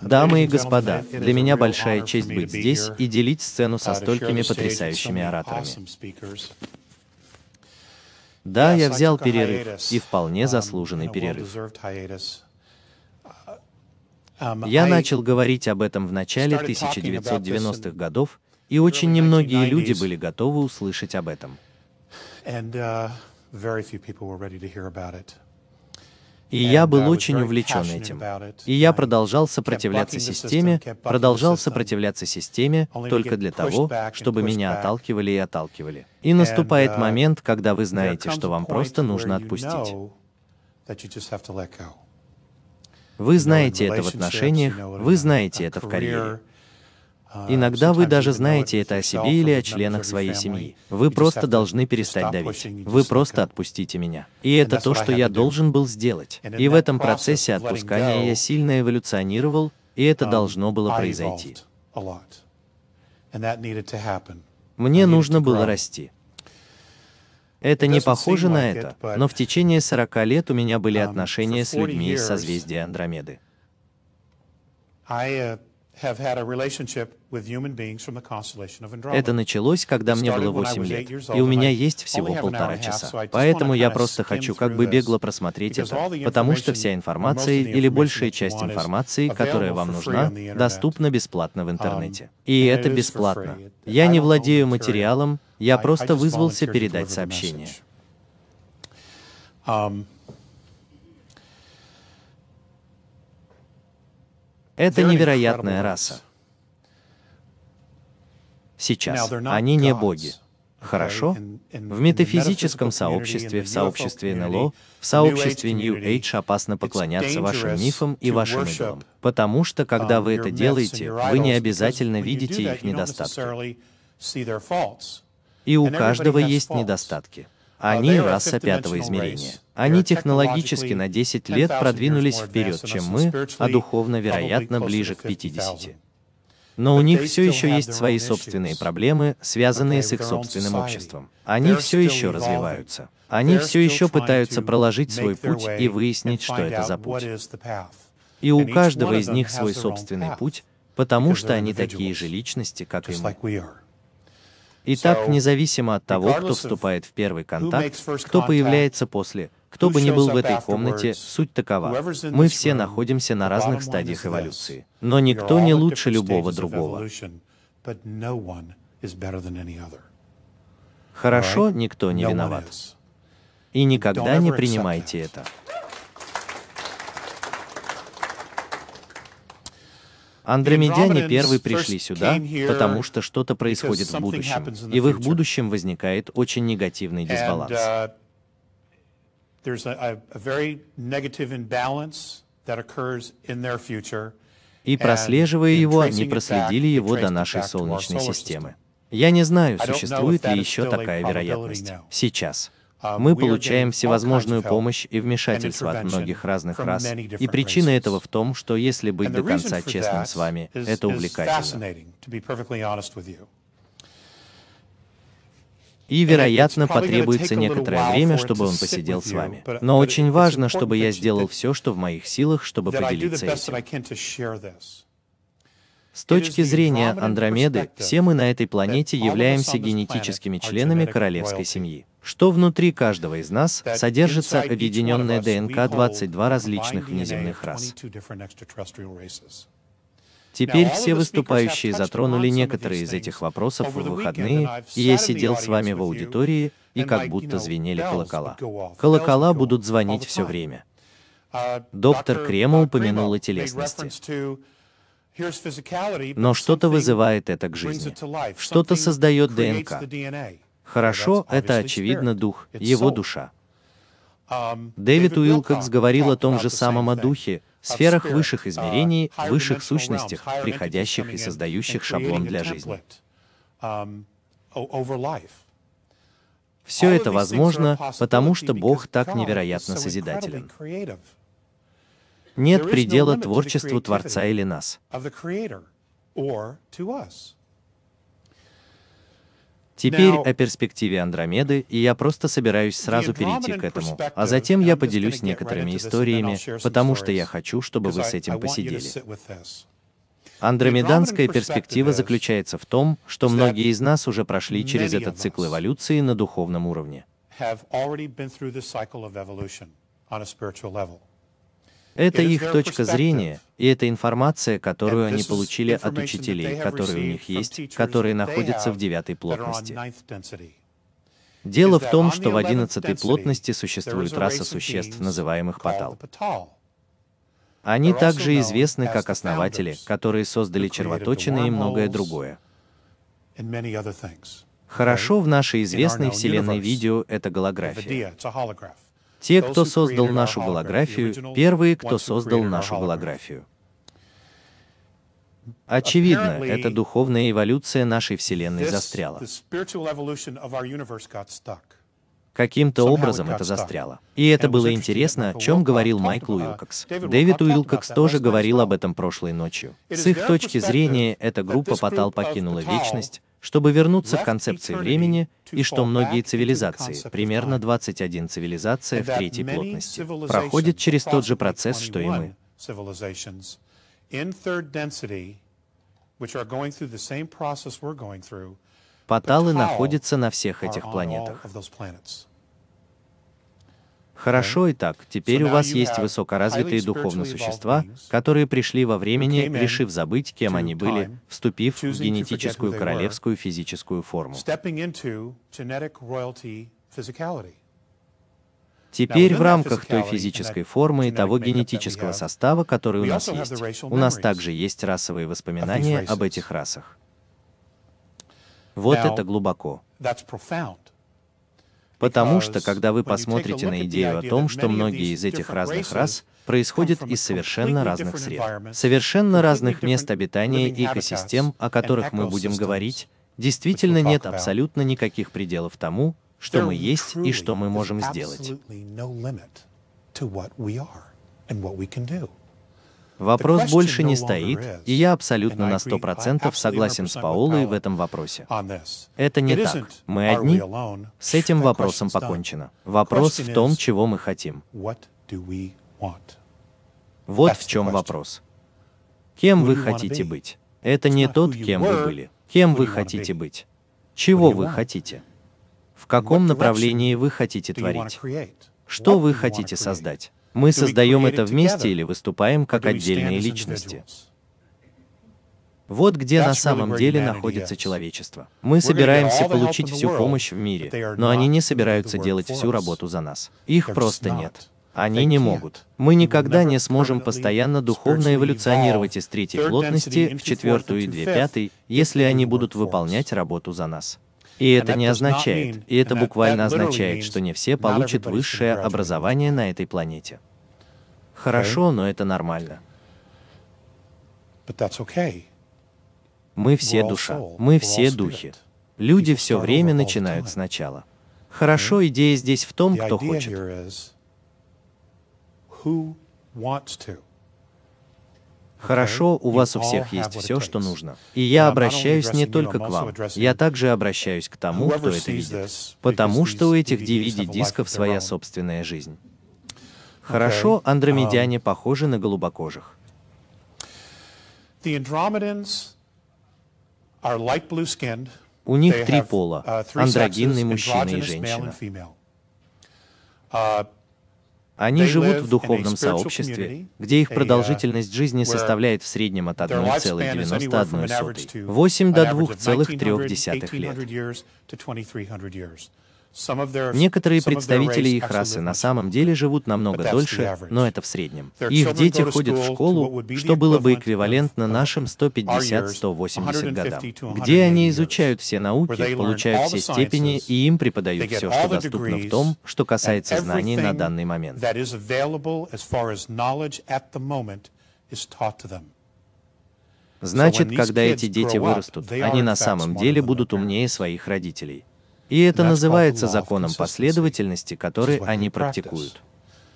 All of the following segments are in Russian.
Дамы и господа, для меня большая честь быть здесь и делить сцену со столькими потрясающими ораторами. Да, я взял перерыв, и вполне заслуженный перерыв. Я начал говорить об этом в начале 1990-х годов, и очень немногие люди были готовы услышать об этом. И я был очень увлечен этим. И я продолжал сопротивляться системе, продолжал сопротивляться системе только для того, чтобы меня отталкивали и отталкивали. И наступает момент, когда вы знаете, что вам просто нужно отпустить. Вы знаете это в отношениях, вы знаете это в карьере. Иногда вы даже знаете это о себе или о членах своей семьи. Вы просто должны перестать давить. Вы просто отпустите меня. И это то, что я должен был сделать. И в этом процессе отпускания я сильно эволюционировал, и это должно было произойти. Мне нужно было расти. Это не похоже на это, но в течение 40 лет у меня были отношения с людьми из созвездия Андромеды. Это началось, когда мне было 8 лет, и у меня есть всего полтора часа. Поэтому я просто хочу как бы бегло просмотреть это, потому что вся информация или большая часть информации, которая вам нужна, доступна бесплатно в интернете. И это бесплатно. Я не владею материалом, я просто вызвался передать сообщение. Это невероятная раса. Сейчас они не боги. Хорошо? В метафизическом сообществе, в сообществе НЛО, в сообществе New Age опасно поклоняться вашим мифам и вашим идолам, потому что, когда вы это делаете, вы не обязательно видите их недостатки. И у каждого есть недостатки. Они раса пятого измерения. Они технологически на 10 лет продвинулись вперед, чем мы, а духовно, вероятно, ближе к 50. Но у них все еще есть свои собственные проблемы, связанные с их собственным обществом. Они все еще развиваются. Они все еще пытаются проложить свой путь и выяснить, что это за путь. И у каждого из них свой собственный путь, потому что они такие же личности, как и мы. Итак, независимо от того, кто вступает в первый контакт, кто появляется после, кто бы ни был в этой комнате, суть такова. Мы все находимся на разных стадиях эволюции. Но никто не лучше любого другого. Хорошо, никто не виноват. И никогда не принимайте это. Андромедяне первые пришли сюда, потому что что-то происходит в будущем, и в их будущем возникает очень негативный дисбаланс. Uh, и прослеживая его, они проследили его до нашей Солнечной системы. Я не знаю, существует ли еще такая вероятность сейчас. Uh, Мы получаем всевозможную помощь и вмешательство от многих разных рас, и причина этого в том, что если быть до конца честным с вами, это увлекательно. И, вероятно, потребуется некоторое время, чтобы он посидел с вами. Но очень важно, чтобы я сделал все, что в моих силах, чтобы поделиться этим. С точки зрения Андромеды, все мы на этой планете являемся генетическими членами королевской семьи что внутри каждого из нас содержится объединенная ДНК 22 различных внеземных рас. Теперь все выступающие затронули некоторые из этих вопросов в выходные, и я сидел с вами в аудитории, и как будто звенели колокола. Колокола будут звонить все время. Доктор Крема упомянул о телесности. Но что-то вызывает это к жизни. Что-то создает ДНК. Хорошо, это очевидно дух, его душа. Дэвид Уилкокс говорил о том же самом о духе, сферах высших измерений, высших сущностях, приходящих и создающих шаблон для жизни. Все это возможно, потому что Бог так невероятно созидателен. Нет предела творчеству Творца или нас. Теперь о перспективе Андромеды, и я просто собираюсь сразу перейти к этому, а затем я поделюсь некоторыми историями, потому что я хочу, чтобы вы с этим посидели. Андромеданская перспектива заключается в том, что многие из нас уже прошли через этот цикл эволюции на духовном уровне. Это их точка зрения, и это информация, которую они получили от учителей, которые у них есть, которые находятся в девятой плотности. Дело в том, что в одиннадцатой плотности существует раса существ, называемых Патал. Они также известны как основатели, которые создали червоточины и многое другое. Хорошо в нашей известной вселенной видео — это голография. Те, кто создал нашу голографию, первые, кто создал нашу голографию. Очевидно, эта духовная эволюция нашей Вселенной застряла. Каким-то образом это застряло. И это было интересно, о чем говорил Майкл Уилкокс. Дэвид Уилкокс тоже говорил об этом прошлой ночью. С их точки зрения, эта группа Патал покинула вечность, чтобы вернуться к концепции времени, и что многие цивилизации, примерно 21 цивилизация в третьей плотности, проходят через тот же процесс, что и мы. Паталы находятся на всех этих планетах. Хорошо и так, теперь у вас есть высокоразвитые духовные существа, которые пришли во времени, решив забыть, кем они были, вступив в генетическую королевскую физическую форму. Теперь в рамках той физической формы и того генетического состава, который у нас есть, у нас также есть расовые воспоминания об этих расах. Вот это глубоко. Потому что, когда вы посмотрите на идею о том, что многие из этих разных рас происходят из совершенно разных сред, совершенно разных мест обитания и экосистем, о которых мы будем говорить, действительно нет абсолютно никаких пределов тому, что мы есть и что мы можем сделать. Вопрос больше не стоит, и я абсолютно на сто процентов согласен с Паулой в этом вопросе. Это не так. Мы одни. С этим вопросом покончено. Вопрос в том, чего мы хотим. Вот в чем вопрос. Кем вы хотите быть? Это не тот, кем вы были. Кем вы хотите быть? Чего вы хотите? В каком направлении вы хотите творить? Что вы хотите создать? Мы создаем это вместе или выступаем как отдельные личности. Вот где на самом деле находится человечество. Мы собираемся получить всю помощь в мире, но они не собираются делать всю работу за нас. Их просто нет. Они не могут. Мы никогда не сможем постоянно духовно эволюционировать из третьей плотности в четвертую и две пятой, если они будут выполнять работу за нас. И это не означает, и это буквально означает, что не все получат высшее образование на этой планете. Хорошо, но это нормально. Мы все душа, мы все духи. Люди все время начинают сначала. Хорошо, идея здесь в том, кто хочет. Хорошо, у вас у всех есть все, что нужно. И я обращаюсь не только к вам, я также обращаюсь к тому, кто это видит. Потому что у этих DVD-дисков своя собственная жизнь. Хорошо, андромедяне похожи на голубокожих. У них три пола – андрогинный мужчина и женщина. Они живут в духовном сообществе, где их продолжительность жизни составляет в среднем от 1,91 8 до 2,3 лет. Некоторые представители их расы на самом деле живут намного дольше, но это в среднем. Их дети ходят в школу, что было бы эквивалентно нашим 150-180 годам, где они изучают все науки, получают все степени и им преподают все, что доступно в том, что касается знаний на данный момент. Значит, когда эти дети вырастут, они на самом деле будут умнее своих родителей. И это называется законом последовательности, который они практикуют.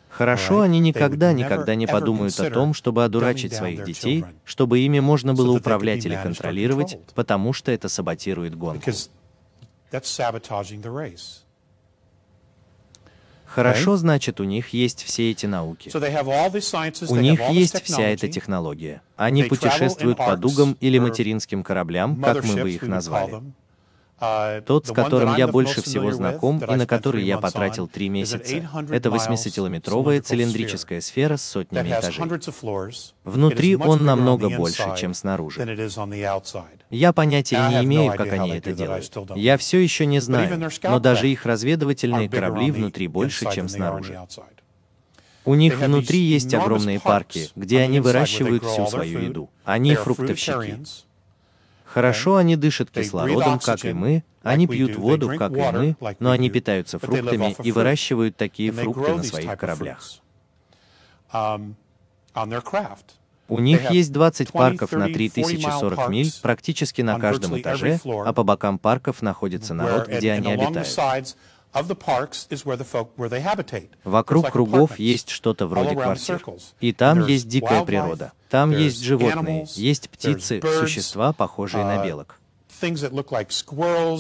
Хорошо, они никогда-никогда не подумают о том, чтобы одурачить своих детей, чтобы ими можно было управлять или контролировать, потому что это саботирует гонку. Хорошо, значит, у них есть все эти науки. У них есть вся эта технология. Они путешествуют по дугам или материнским кораблям, как мы бы их назвали. Uh, Тот, с которым я больше всего знаком и на который я потратил три месяца, это 80-километровая цилиндрическая сфера с сотнями этажей. Внутри он намного больше, чем снаружи. Я понятия не имею, как они это делают. Я все еще не знаю, но даже их разведывательные корабли внутри больше, чем снаружи. У них внутри есть огромные парки, где они выращивают всю свою еду. Они фруктовщики. Хорошо они дышат кислородом, как и мы, они пьют воду, как и мы, но они питаются фруктами и выращивают такие фрукты на своих кораблях. Um, У них есть 20 парков на 3040 миль практически на каждом этаже, а по бокам парков находится народ, где они обитают. Вокруг кругов есть что-то вроде квартир. И там есть дикая природа. Там есть животные, есть птицы, существа, похожие на uh, белок.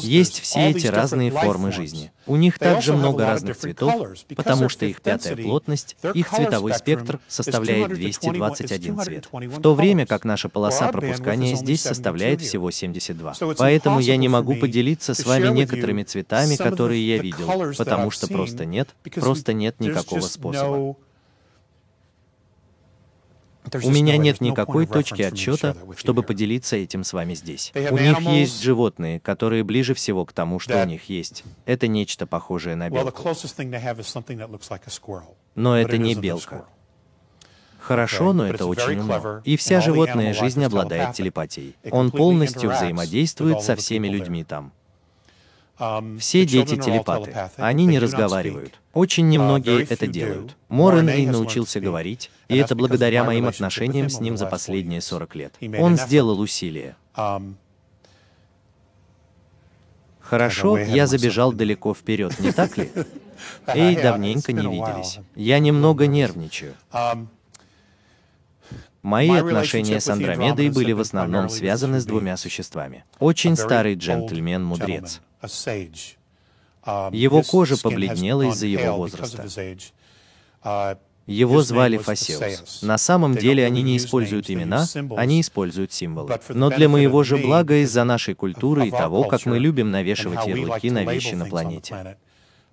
Есть все эти разные формы жизни. У них также много разных цветов, потому что их пятая плотность, их цветовой спектр составляет 221 цвет, в то время как наша полоса пропускания здесь составляет всего 72. Поэтому я не могу поделиться с вами некоторыми цветами, которые я видел, потому что просто нет, просто нет никакого способа. У меня нет никакой точки отсчета, чтобы поделиться этим с вами здесь. У них есть животные, которые ближе всего к тому, что у них есть. Это нечто похожее на белку. Но это не белка. Хорошо, но это очень умно. И вся животная жизнь обладает телепатией. Он полностью взаимодействует со всеми людьми там. Um, Все дети телепаты. Они не разговаривают. Очень uh, немногие это делают. Морен Эй научился говорить, и это благодаря моим отношениям с ним за последние 40 лет. Он сделал усилие. Um, Хорошо, я забежал далеко вперед, не так ли? Эй, давненько не виделись. Я немного нервничаю. Um, Мои отношения с Андромедой были в основном связаны с двумя существами. Очень старый джентльмен-мудрец. Um, его кожа побледнела из-за его возраста. Uh, его звали Фасеус. На самом деле они не используют имена, они используют символы. Но для моего же блага из-за нашей культуры и того, как мы любим навешивать ярлыки на вещи на планете.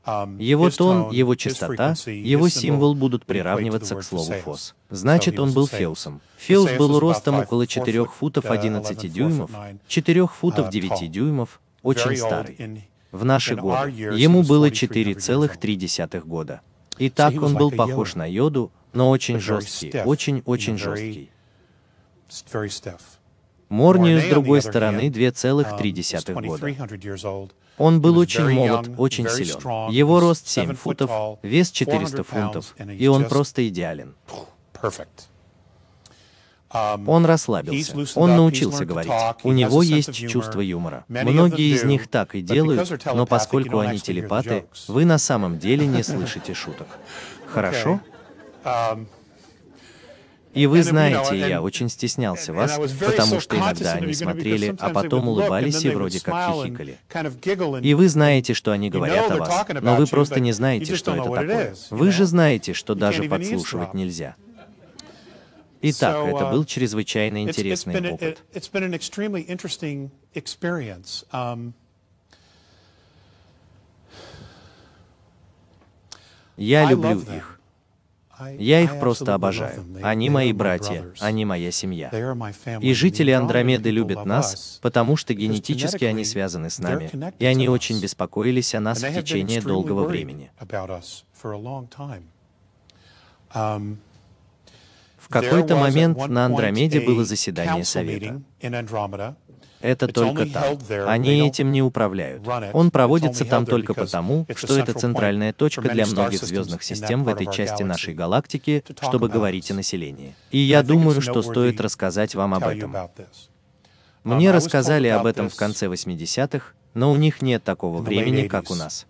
Um, его тон, его чистота, его символ будут приравниваться к слову «фос». Значит, он был Феусом. Феус был ростом около 4 футов 11 дюймов, 4 футов 9 uh, дюймов, очень старый. В наши годы ему было 4,3 года. И так он был похож на йоду, но очень жесткий, очень-очень жесткий. Морнию, с другой стороны, 2,3 um, года. Он был очень молод, очень силен. Его рост 7 футов, вес 400 фунтов, и он просто идеален. Он расслабился. Он научился говорить. У него есть чувство юмора. Многие из них так и делают, но поскольку они телепаты, вы на самом деле не слышите шуток. Хорошо? Um, и вы знаете, я очень стеснялся вас, потому что иногда они смотрели, а потом улыбались и вроде как хихикали. И вы знаете, что они говорят о вас, но вы просто не знаете, что это такое. Вы же знаете, что даже подслушивать нельзя. Итак, это uh, был чрезвычайно интересный опыт. Um, Я люблю их. Я их просто обожаю. Они мои братья, они моя семья. И жители Андромеды любят нас, потому что генетически они связаны с нами, и они очень беспокоились о нас в течение долгого времени. В какой-то момент на Андромеде было заседание Совета. Это только там. Они этим не управляют. Он проводится там только потому, что это центральная точка для многих звездных систем в этой части нашей галактики, чтобы говорить о населении. И я думаю, что стоит рассказать вам об этом. Мне рассказали об этом в конце 80-х, но у них нет такого времени, как у нас.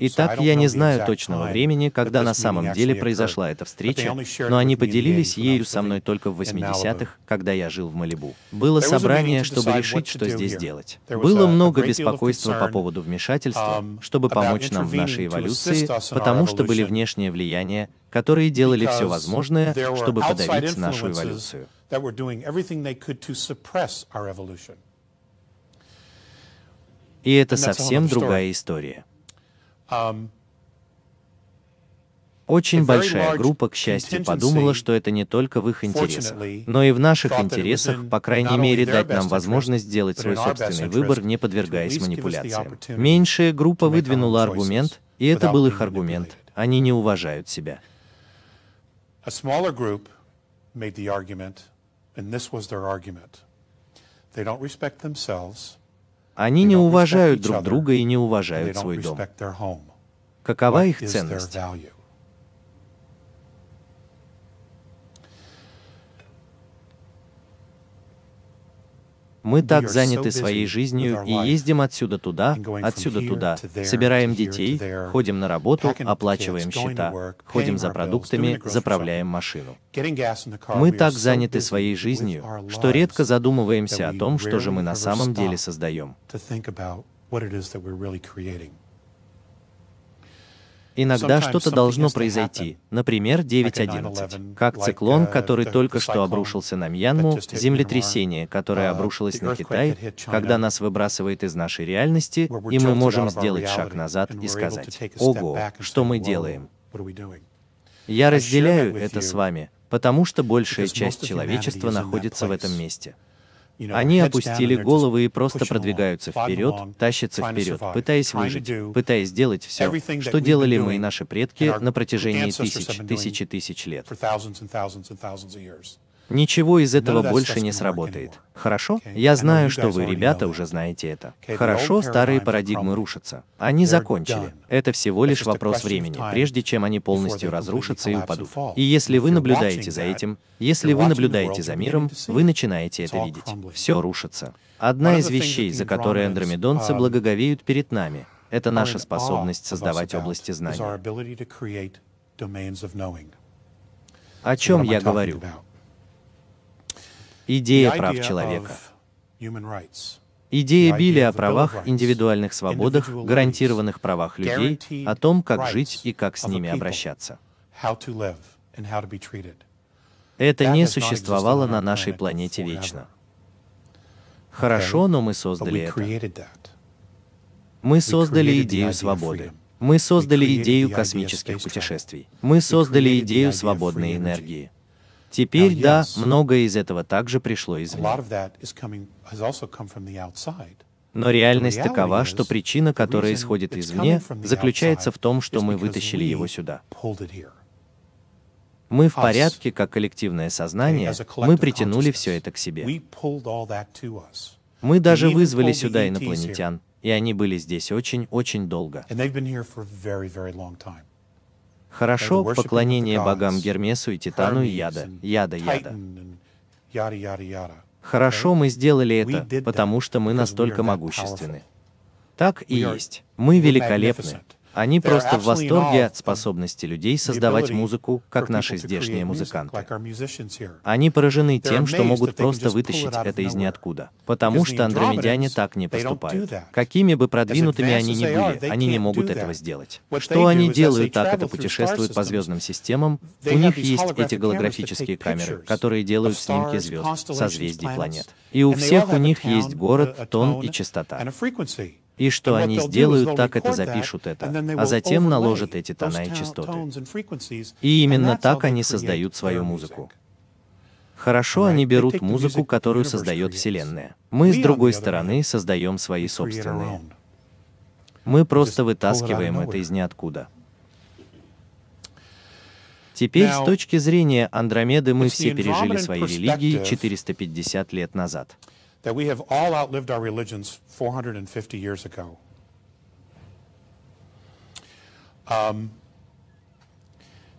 Итак, я не знаю точного времени, когда на самом деле произошла эта встреча, но они поделились ею со мной только в 80-х, когда я жил в Малибу. Было собрание, чтобы решить, что здесь делать. Было много беспокойства по поводу вмешательства, um, чтобы помочь нам в нашей эволюции, потому что были внешние влияния, которые делали все возможное, чтобы подавить нашу эволюцию. И это совсем другая история. Um, Очень большая группа, к счастью, подумала, что это не только в их интересах, но и в наших интересах, по крайней мере, дать нам возможность сделать свой собственный выбор, не подвергаясь манипуляциям. Меньшая группа выдвинула аргумент, и это был их аргумент. Они не уважают себя. Они не уважают друг друга и не уважают свой дом. Какова их ценность? Мы так заняты своей жизнью и ездим отсюда туда, отсюда туда, собираем детей, ходим на работу, оплачиваем счета, ходим за продуктами, заправляем машину. Мы так заняты своей жизнью, что редко задумываемся о том, что же мы на самом деле создаем. Иногда что-то должно произойти, например, 9.11, как циклон, uh, который только что обрушился на Мьянму, землетрясение, которое uh, обрушилось на Китай, когда нас выбрасывает из нашей реальности, и мы можем сделать шаг назад и сказать, «Ого, что мы делаем?» Я разделяю это с вами, потому что большая часть человечества находится в этом месте. Они опустили головы и просто продвигаются вперед, тащатся вперед, пытаясь выжить, пытаясь сделать все, что делали мы и наши предки на протяжении тысяч, тысячи тысяч лет. Ничего из этого больше не сработает. Хорошо? Я знаю, что вы, ребята, уже знаете это. Хорошо, старые парадигмы рушатся. Они закончили. Это всего лишь вопрос времени, прежде чем они полностью разрушатся и упадут. И если вы наблюдаете за этим, если вы наблюдаете за миром, вы начинаете это видеть. Все рушится. Одна из вещей, за которые андромедонцы благоговеют перед нами, это наша способность создавать области знаний. О чем я говорю? Идея прав человека. Идея Билли о правах, индивидуальных свободах, гарантированных правах людей, о том, как жить и как с ними обращаться. Это не существовало на нашей планете вечно. Хорошо, но мы создали это. Мы создали идею свободы. Мы создали идею космических путешествий. Мы создали идею свободной энергии. Теперь, да, многое из этого также пришло извне. Но реальность такова, что причина, которая исходит извне, заключается в том, что мы вытащили его сюда. Мы в порядке, как коллективное сознание, мы притянули все это к себе. Мы даже вызвали сюда инопланетян, и они были здесь очень-очень долго. Хорошо, поклонение богам Гермесу и Титану и Яда, Яда, Яда. Хорошо, мы сделали это, потому что мы настолько могущественны. Так и есть. Мы великолепны. Они просто в восторге от способности людей создавать музыку, как наши здешние музыканты. Они поражены тем, что могут просто вытащить это из ниоткуда, потому что андромедяне так не поступают. Какими бы продвинутыми они ни были, они не могут этого сделать. Что они делают так, это путешествуют по звездным системам, у них есть эти голографические камеры, которые делают снимки звезд, созвездий планет. И у всех у них есть город, тон и частота. И что они сделают, так это запишут это, а затем наложат эти тона и частоты. И именно так они создают свою музыку. Хорошо, они берут музыку, которую создает Вселенная. Мы, с другой стороны, создаем свои собственные. Мы просто вытаскиваем это из ниоткуда. Теперь, с точки зрения Андромеды, мы все пережили свои религии 450 лет назад that we have all outlived our religions 450 years ago. Um,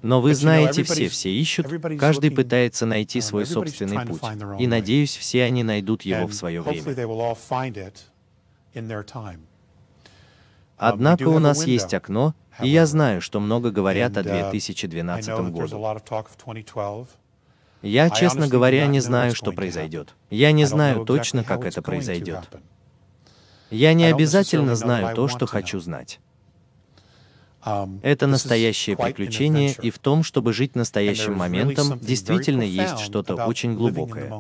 Но вы знаете, все все ищут, каждый пытается найти свой собственный путь, и, надеюсь, все они найдут его в свое время. Однако у нас есть окно, и я знаю, что много говорят о 2012 году. Я, честно говоря, не знаю, что произойдет. Я не знаю точно, как это произойдет. Я не обязательно знаю то, что хочу знать. Это настоящее приключение, и в том, чтобы жить настоящим моментом, действительно есть что-то очень глубокое.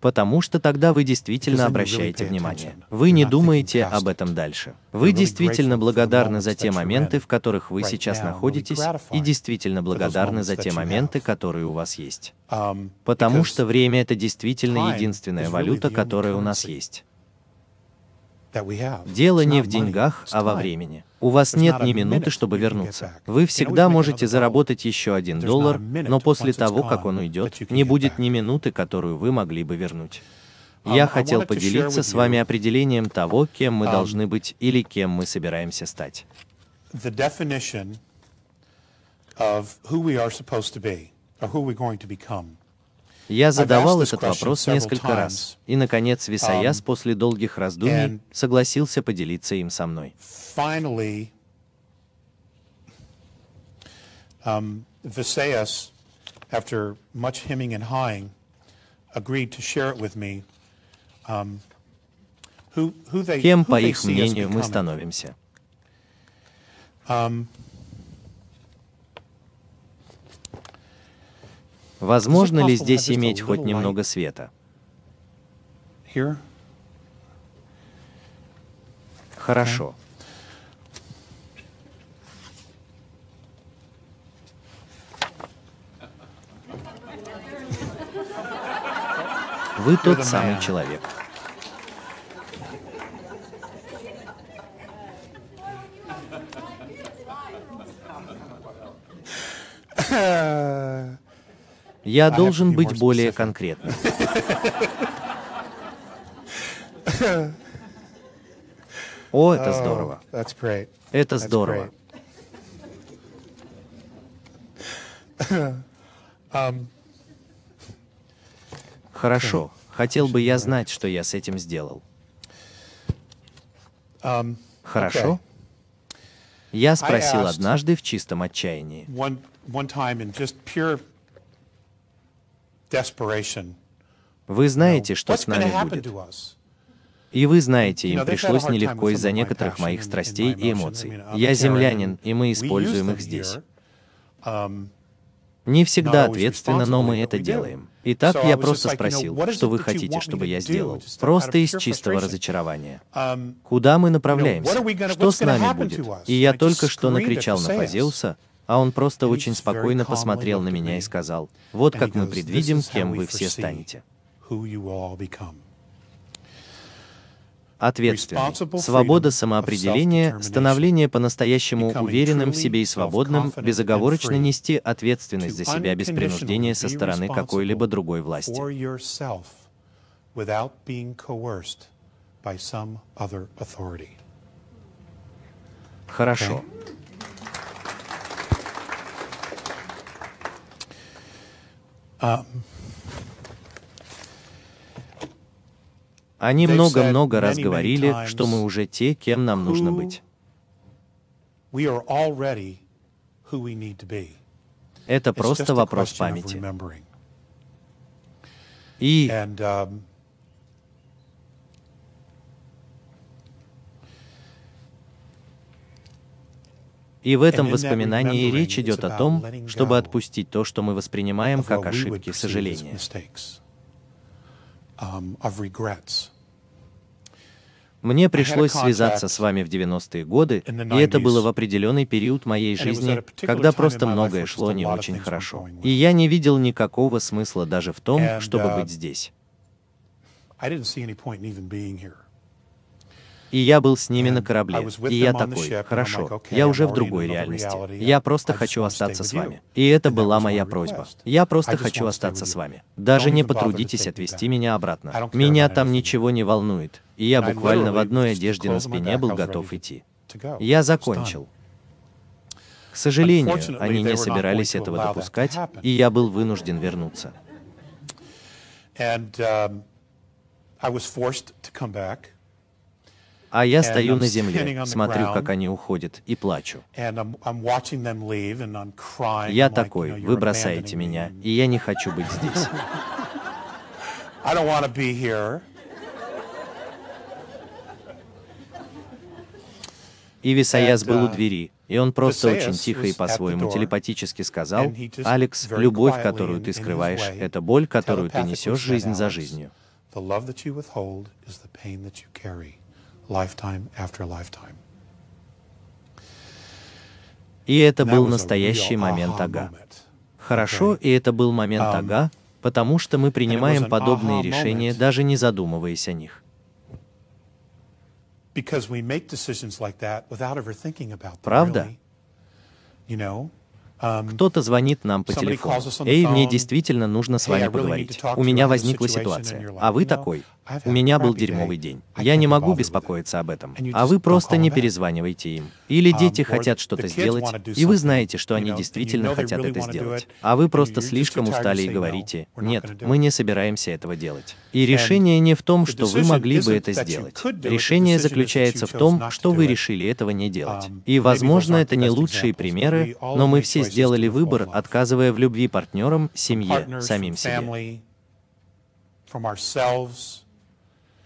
Потому что тогда вы действительно обращаете внимание. Вы не думаете об этом дальше. Вы действительно благодарны за те моменты, в которых вы сейчас находитесь, и действительно благодарны за те моменты, которые у вас есть. Потому что время — это действительно единственная валюта, которая у нас есть. Дело не в деньгах, а во времени. У вас нет ни минуты, чтобы вернуться. Вы всегда можете заработать еще один доллар, но после того, как он уйдет, не будет ни минуты, которую вы могли бы вернуть. Um, Я хотел поделиться с вами определением того, кем мы um, должны быть или кем мы собираемся стать. Я задавал этот вопрос несколько раз, и, наконец, Висаяс um, после долгих раздумий согласился поделиться им со мной. Um, Visayas, after much hemming and hawing, agreed to share it with me. Um, who, who they, Кем, по их мнению, мы становимся? Um, Возможно ли здесь иметь хоть немного света? Хорошо. Вы тот самый человек. Я должен быть более конкретным. О, это здорово. Это здорово. Хорошо. Хотел бы я знать, что я с этим сделал. Хорошо? Я спросил однажды в чистом отчаянии. Вы знаете, что с нами будет. И вы знаете, им пришлось нелегко из-за некоторых моих страстей и эмоций. Я землянин, и мы используем их здесь. Um, Не всегда ответственно, но мы это делаем. Итак, я просто спросил, что вы хотите, чтобы я сделал? Просто из чистого разочарования. Um, Куда мы направляемся? Что с нами будет? И я только что накричал на Фазеуса, а он просто очень спокойно посмотрел на меня и сказал, вот как мы предвидим, кем вы все станете. Ответственность, свобода самоопределения, становление по-настоящему уверенным в себе и свободным, безоговорочно нести ответственность за себя без принуждения со стороны какой-либо другой власти. Хорошо. Они много-много раз говорили, что мы уже те, кем нам нужно быть. Это просто вопрос памяти. И um, И в этом воспоминании речь идет о том, чтобы отпустить то, что мы воспринимаем как ошибки, сожаления. Um, Мне пришлось связаться с вами в 90-е годы, и это было в определенный период моей жизни, когда просто многое шло не очень хорошо. И я не видел никакого смысла даже в том, чтобы uh, быть здесь. И я был с ними на корабле. И я такой, хорошо, я уже в другой реальности. Я просто хочу остаться с вами. И это была моя просьба. Я просто хочу остаться с вами. Даже не потрудитесь отвезти меня обратно. Меня там ничего не волнует. И я буквально в одной одежде на спине был готов идти. Я закончил. К сожалению, они не собирались этого допускать, и я был вынужден вернуться. Um, А я стою на земле, смотрю, как они уходят, и плачу. Я такой, вы бросаете меня, и я не хочу быть здесь. И Висаяс был у uh, двери, и он просто очень тихо и по-своему телепатически сказал, «Алекс, любовь, которую ты скрываешь, это боль, которую ты несешь жизнь за жизнью». И это был настоящий момент ага. Хорошо, и это был момент um, ага, потому что мы принимаем подобные решения, даже не задумываясь о них. Правда? Um, Кто-то звонит нам по телефону. «Эй, мне действительно нужно с вами поговорить. У меня возникла ситуация. А вы такой. У меня был дерьмовый день. Я не могу беспокоиться об этом. А вы просто не перезваниваете им. Или дети хотят что-то сделать, и вы знаете, что они действительно хотят это сделать. А вы просто слишком устали и говорите, «Нет, мы не собираемся этого делать». И решение не в том, что вы могли бы это сделать. Решение заключается в том, что вы решили этого не делать. И, возможно, это не лучшие примеры, но мы все сделали выбор, отказывая в любви партнерам, семье, самим себе.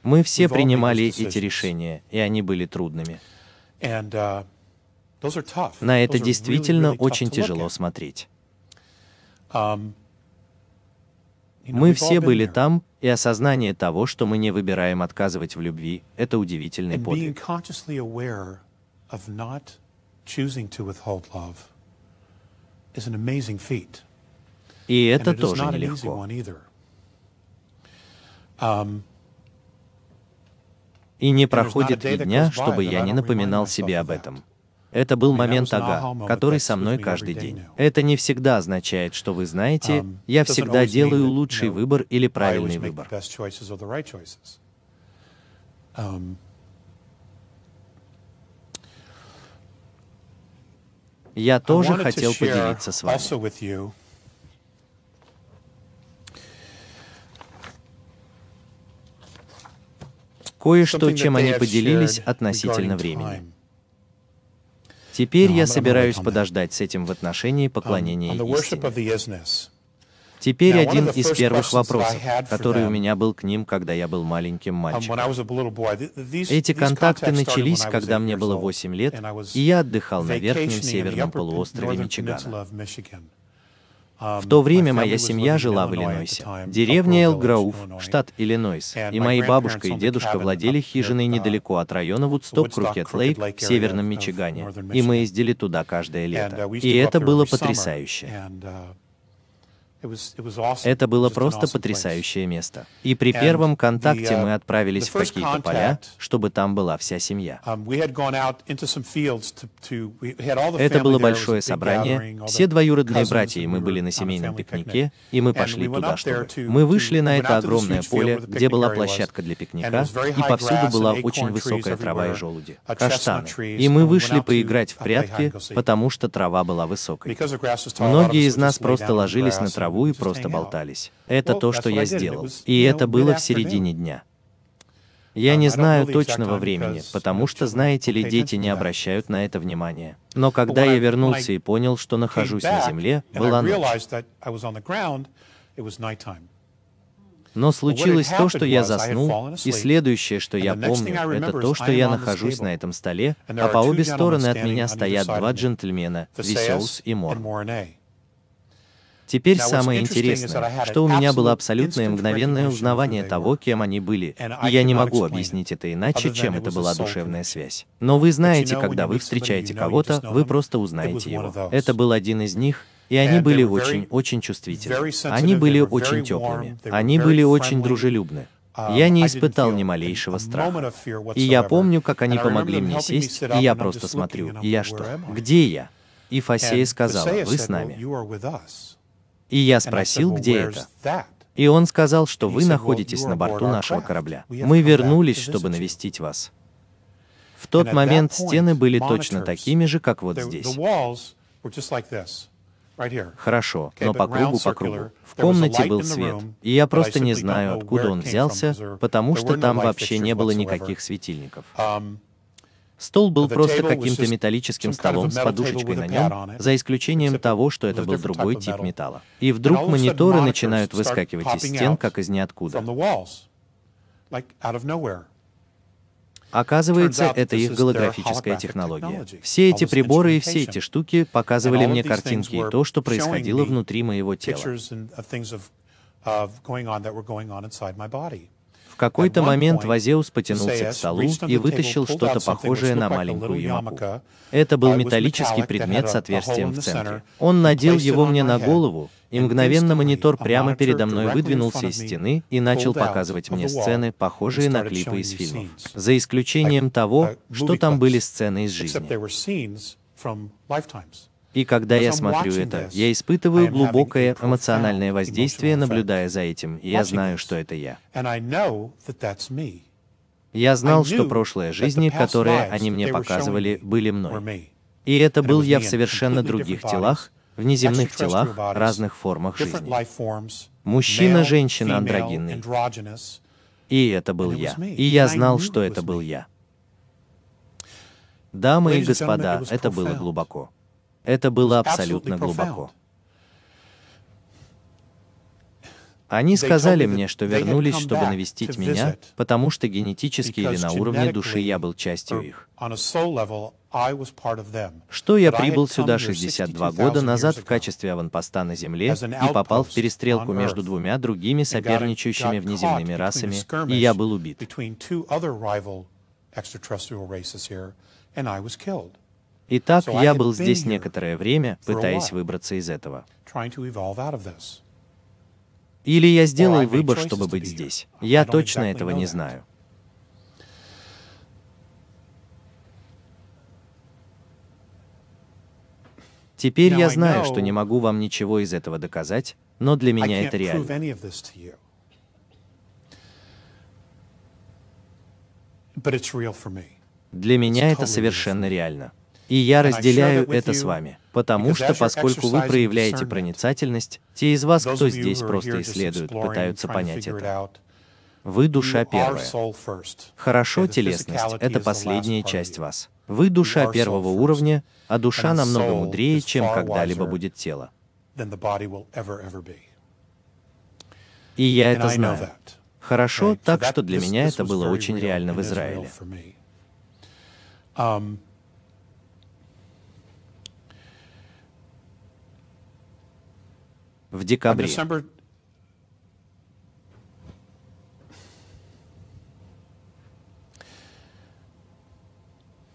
Мы все принимали эти решения, и они были трудными. Uh, На это действительно очень тяжело смотреть. Um, мы все были там, и осознание того, что мы не выбираем отказывать в любви, это удивительный подвиг. И это тоже нелегко. И не проходит и дня, чтобы я не напоминал себе об этом. Это был момент ага, который со мной каждый день. Это не всегда означает, что вы знаете, um, я всегда делаю лучший выбор или правильный выбор. Um, я тоже хотел поделиться с вами. Кое-что, чем они поделились относительно времени. Теперь я собираюсь подождать с этим в отношении поклонения истине. Теперь один из первых вопросов, который у меня был к ним, когда я был маленьким мальчиком. Эти контакты начались, когда мне было 8 лет, и я отдыхал на верхнем северном полуострове Мичигана. В то время моя семья жила в Иллинойсе, деревня Элграуф, штат Иллинойс, и мои бабушка и дедушка владели хижиной недалеко от района Вудсток-Крукет-Лейк в северном Мичигане, и мы ездили туда каждое лето. И это было потрясающе. Это было просто потрясающее место. И при первом контакте мы отправились в какие-то поля, чтобы там была вся семья. Это было большое собрание, все двоюродные братья и мы были на семейном пикнике, и мы пошли туда, чтобы... Мы вышли на это огромное поле, где была площадка для пикника, и повсюду была очень высокая трава и желуди, каштаны. И мы вышли поиграть в прятки, потому что трава была высокой. Многие из нас просто ложились на траву траву и просто болтались. Это то, что я сделал. И это было в середине дня. Я не знаю точного времени, потому что, знаете ли, дети не обращают на это внимания. Но когда я вернулся и понял, что нахожусь на земле, была ночь. Но случилось то, что я заснул, и следующее, что я помню, это то, что я нахожусь на этом столе, а по обе стороны от меня стоят два джентльмена, Висеус и Мор. Теперь самое интересное, что у меня было абсолютное мгновенное узнавание того, кем они были, и я не могу объяснить это иначе, чем это была душевная связь. Но вы знаете, когда вы встречаете кого-то, вы просто узнаете его. Это был один из них, и они были очень-очень чувствительны. Они были очень теплыми. Они были очень дружелюбны. Um, я не испытал ни малейшего страха. И я помню, как они помогли мне сесть, и я просто смотрю, и я что? Где я? И Фасея сказала, вы с нами. И я спросил, где это. И он сказал, что вы находитесь на борту нашего корабля. Мы вернулись, чтобы навестить вас. В тот момент стены были точно такими же, как вот здесь. Хорошо, но по кругу, по кругу. В комнате был свет, и я просто не знаю, откуда он взялся, потому что там вообще не было никаких светильников. Стол был просто каким-то металлическим столом с подушечкой на нем, за исключением того, что это был другой тип металла. И вдруг мониторы начинают выскакивать из стен, как из ниоткуда. Оказывается, это их голографическая технология. Все эти приборы и все эти штуки показывали мне картинки и то, что происходило внутри моего тела. В какой-то момент Вазеус потянулся к столу и вытащил что-то похожее на маленькую ямаку. Это был металлический предмет с отверстием в центре. Он надел его мне на голову, и мгновенно монитор прямо передо мной выдвинулся из стены и начал показывать мне сцены, похожие на клипы из фильмов. За исключением того, что там были сцены из жизни. И когда я смотрю это, я испытываю глубокое эмоциональное воздействие, наблюдая за этим, и я знаю, что это я. Я знал, что прошлые жизни, которые они мне показывали, были мной. И это был я в совершенно других телах, в неземных телах, разных формах жизни. Мужчина, женщина, андрогинный. И это был я. И я знал, что это был я. Дамы и господа, это было глубоко. Это было абсолютно глубоко. Они сказали мне, что вернулись, чтобы навестить меня, потому что генетически или на уровне души я был частью их. Что я прибыл сюда 62 года назад в качестве аванпоста на Земле и попал в перестрелку между двумя другими соперничающими внеземными расами, и я был убит. Итак, я был здесь некоторое время, пытаясь выбраться из этого. Или я сделал выбор, чтобы быть здесь. Я точно этого не знаю. Теперь я знаю, что не могу вам ничего из этого доказать, но для меня это реально. Для меня это совершенно реально. И я разделяю это с вами, потому что поскольку вы проявляете проницательность, те из вас, кто здесь просто исследуют, пытаются понять это. Вы душа первая. Хорошо, телесность — это последняя часть вас. Вы душа первого уровня, а душа намного мудрее, чем когда-либо будет тело. И я это знаю. Хорошо, так что для меня это было очень реально в Израиле. В декабре.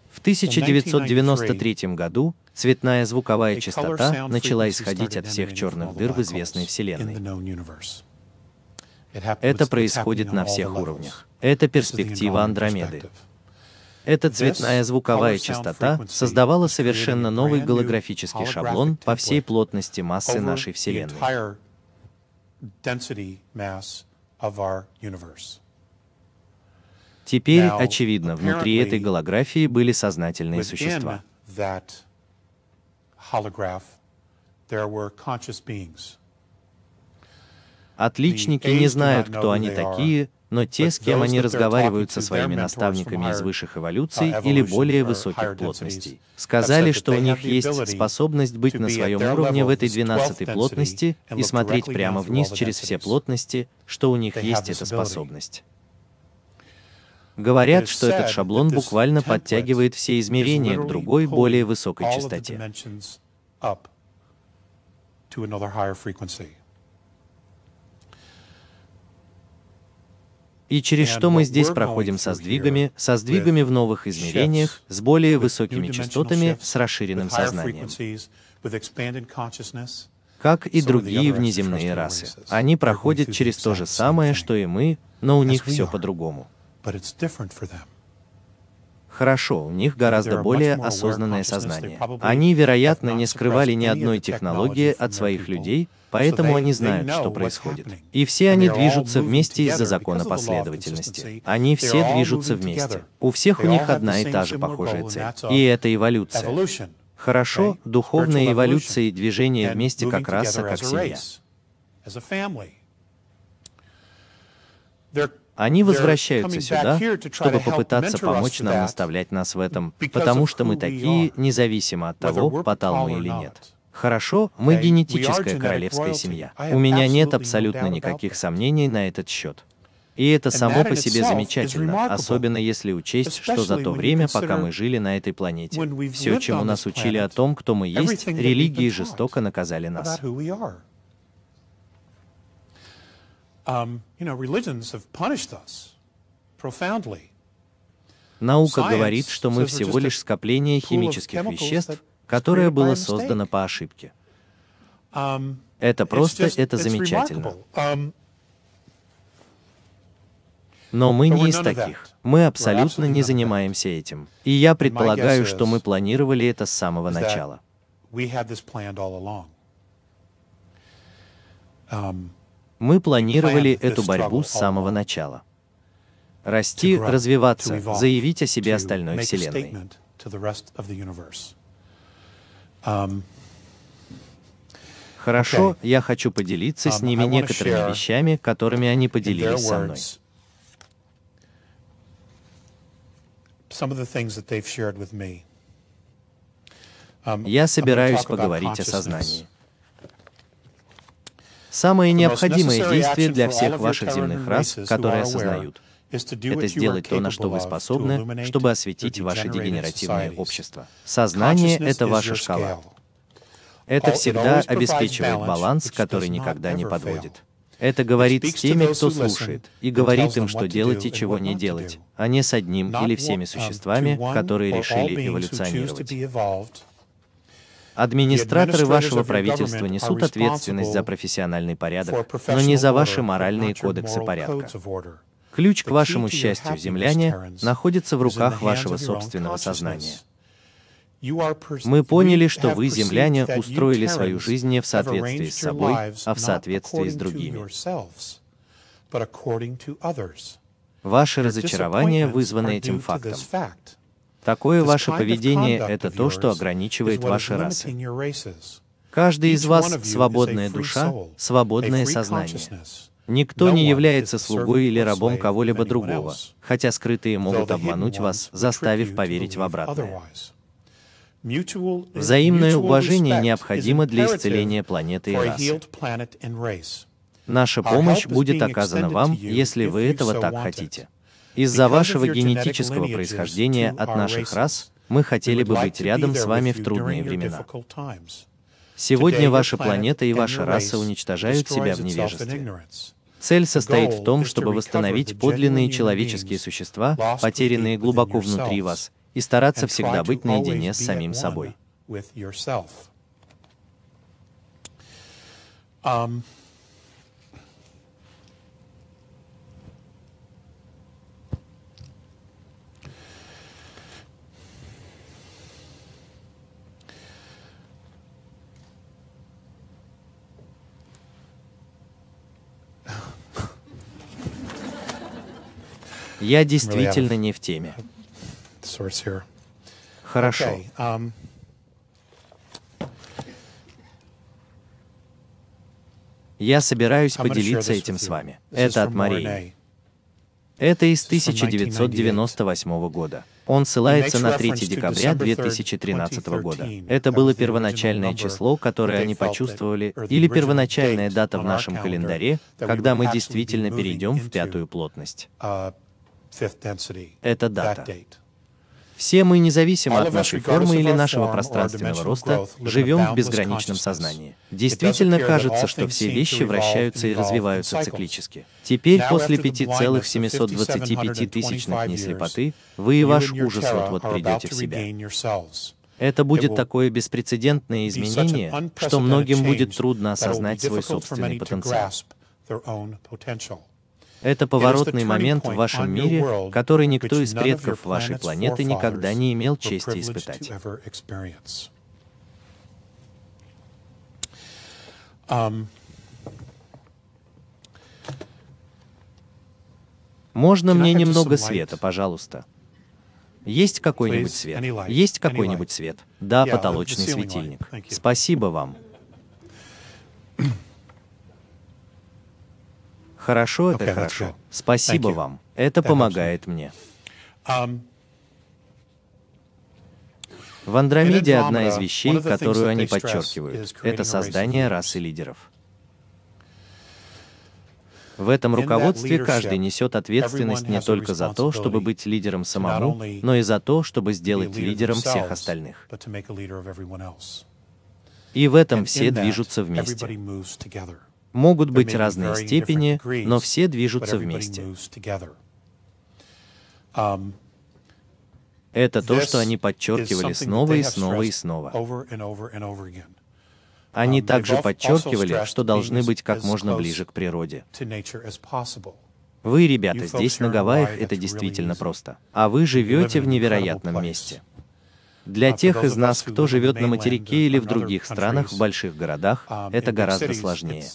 В 1993 году цветная звуковая частота начала исходить от всех черных дыр в известной Вселенной. Это происходит на всех уровнях. Это перспектива Андромеды. Эта цветная звуковая частота создавала совершенно новый голографический шаблон по всей плотности массы нашей Вселенной. Теперь, очевидно, внутри этой голографии были сознательные существа. Отличники не знают, кто они такие, но те, с кем они разговаривают со своими наставниками из высших эволюций или более высоких плотностей, сказали, что у них есть способность быть на своем уровне в этой двенадцатой плотности и смотреть прямо вниз через все плотности, что у них есть эта способность. Говорят, что этот шаблон буквально подтягивает все измерения к другой, более высокой частоте. И через что мы здесь проходим со сдвигами, со сдвигами в новых измерениях, с более высокими частотами, с расширенным сознанием. Как и другие внеземные расы. Они проходят через то же самое, что и мы, но у них все по-другому. Хорошо, у них гораздо более осознанное сознание. Они, вероятно, не скрывали ни одной технологии от своих людей, поэтому они знают, что происходит. И все они движутся вместе из-за закона последовательности. Они все движутся вместе. У всех у них одна и та же похожая цель. И это эволюция. Хорошо, духовная эволюция и движение вместе как раса, как семья. Они возвращаются сюда, чтобы попытаться помочь нам наставлять нас в этом, потому что мы такие, независимо от того, потал мы или нет. Хорошо, мы генетическая королевская семья. У меня нет абсолютно никаких сомнений на этот счет. И это само по себе замечательно, особенно если учесть, что за то время, пока мы жили на этой планете, все, чему нас учили о том, кто мы есть, религии жестоко наказали нас. Um. Наука говорит, что мы всего лишь скопление химических веществ, которое было создано по ошибке. Um, это просто, это замечательно. Um, Но мы не из таких. Мы абсолютно не занимаемся этим. И я предполагаю, что мы планировали это с самого начала. Мы планировали эту борьбу с самого начала. Расти, развиваться, заявить о себе остальной Вселенной. Um, Хорошо, я хочу поделиться с ними некоторыми вещами, которыми они поделились со мной. Я собираюсь поговорить о сознании. Самое необходимое действие для всех ваших земных рас, которые осознают, это сделать то, на что вы способны, чтобы осветить ваше дегенеративное общество. Сознание — это ваша шкала. Это всегда обеспечивает баланс, который никогда не подводит. Это говорит с теми, кто слушает, и говорит им, что делать и чего не делать, а не с одним или всеми um, существами, которые решили эволюционировать. Администраторы вашего правительства несут ответственность за профессиональный порядок, но не за ваши моральные кодексы порядка. Ключ к вашему счастью, земляне, находится в руках вашего собственного сознания. Мы поняли, что вы, земляне, устроили свою жизнь не в соответствии с собой, а в соответствии с другими. Ваше разочарование вызвано этим фактом. Такое ваше поведение это то, что ограничивает ваши расы. Каждый из вас свободная душа, свободное сознание. Никто не является слугой или рабом кого-либо другого, хотя скрытые могут обмануть вас, заставив поверить в обратное. Взаимное уважение необходимо для исцеления планеты и расы. Наша помощь будет оказана вам, если вы этого так хотите. Из-за вашего генетического происхождения от наших рас, мы хотели бы быть рядом с вами в трудные времена. Сегодня ваша планета и ваша раса уничтожают себя в невежестве. Цель состоит в том, чтобы восстановить подлинные человеческие существа, потерянные глубоко внутри вас, и стараться всегда быть наедине с самим собой. Um, Я действительно не в теме. Хорошо. Um, Я собираюсь поделиться этим с вами. Это от Марии. Это из This is from 1998 года. Он ссылается на 3 декабря 2013 года. Это было первоначальное число, которое они почувствовали, или первоначальная дата в нашем календаре, когда мы действительно перейдем в пятую плотность. Это дата. Все мы, независимо от нашей формы или нашего пространственного роста, живем в безграничном сознании. Действительно кажется, что все вещи вращаются и развиваются циклически. Теперь, после after the blindness of 5,725 тысячных дней 5725 слепоты, вы и ваш ужас вот-вот придете в себя. Это будет такое беспрецедентное изменение, что многим будет трудно осознать свой собственный потенциал. Это поворотный момент в вашем мире, который никто из предков вашей планеты никогда не имел чести испытать. Um, Можно мне немного света, пожалуйста? Есть какой-нибудь свет? Есть какой-нибудь свет? Да, потолочный светильник. Спасибо вам. Хорошо, это хорошо. Спасибо вам. Это помогает мне. Um, В Андромеде одна из вещей, которую они подчеркивают, это создание расы лидеров. В этом руководстве каждый несет ответственность не только за то, чтобы быть лидером самому, но и за то, чтобы сделать лидером всех остальных. И в этом все движутся вместе. Могут быть разные степени, но все движутся вместе. Это то, что они подчеркивали снова и снова и снова. Они также подчеркивали, что должны быть как можно ближе к природе. Вы, ребята, здесь на Гавайях это действительно просто. А вы живете в невероятном месте. Для тех из нас, кто живет на материке или в других странах, в больших городах, это гораздо сложнее.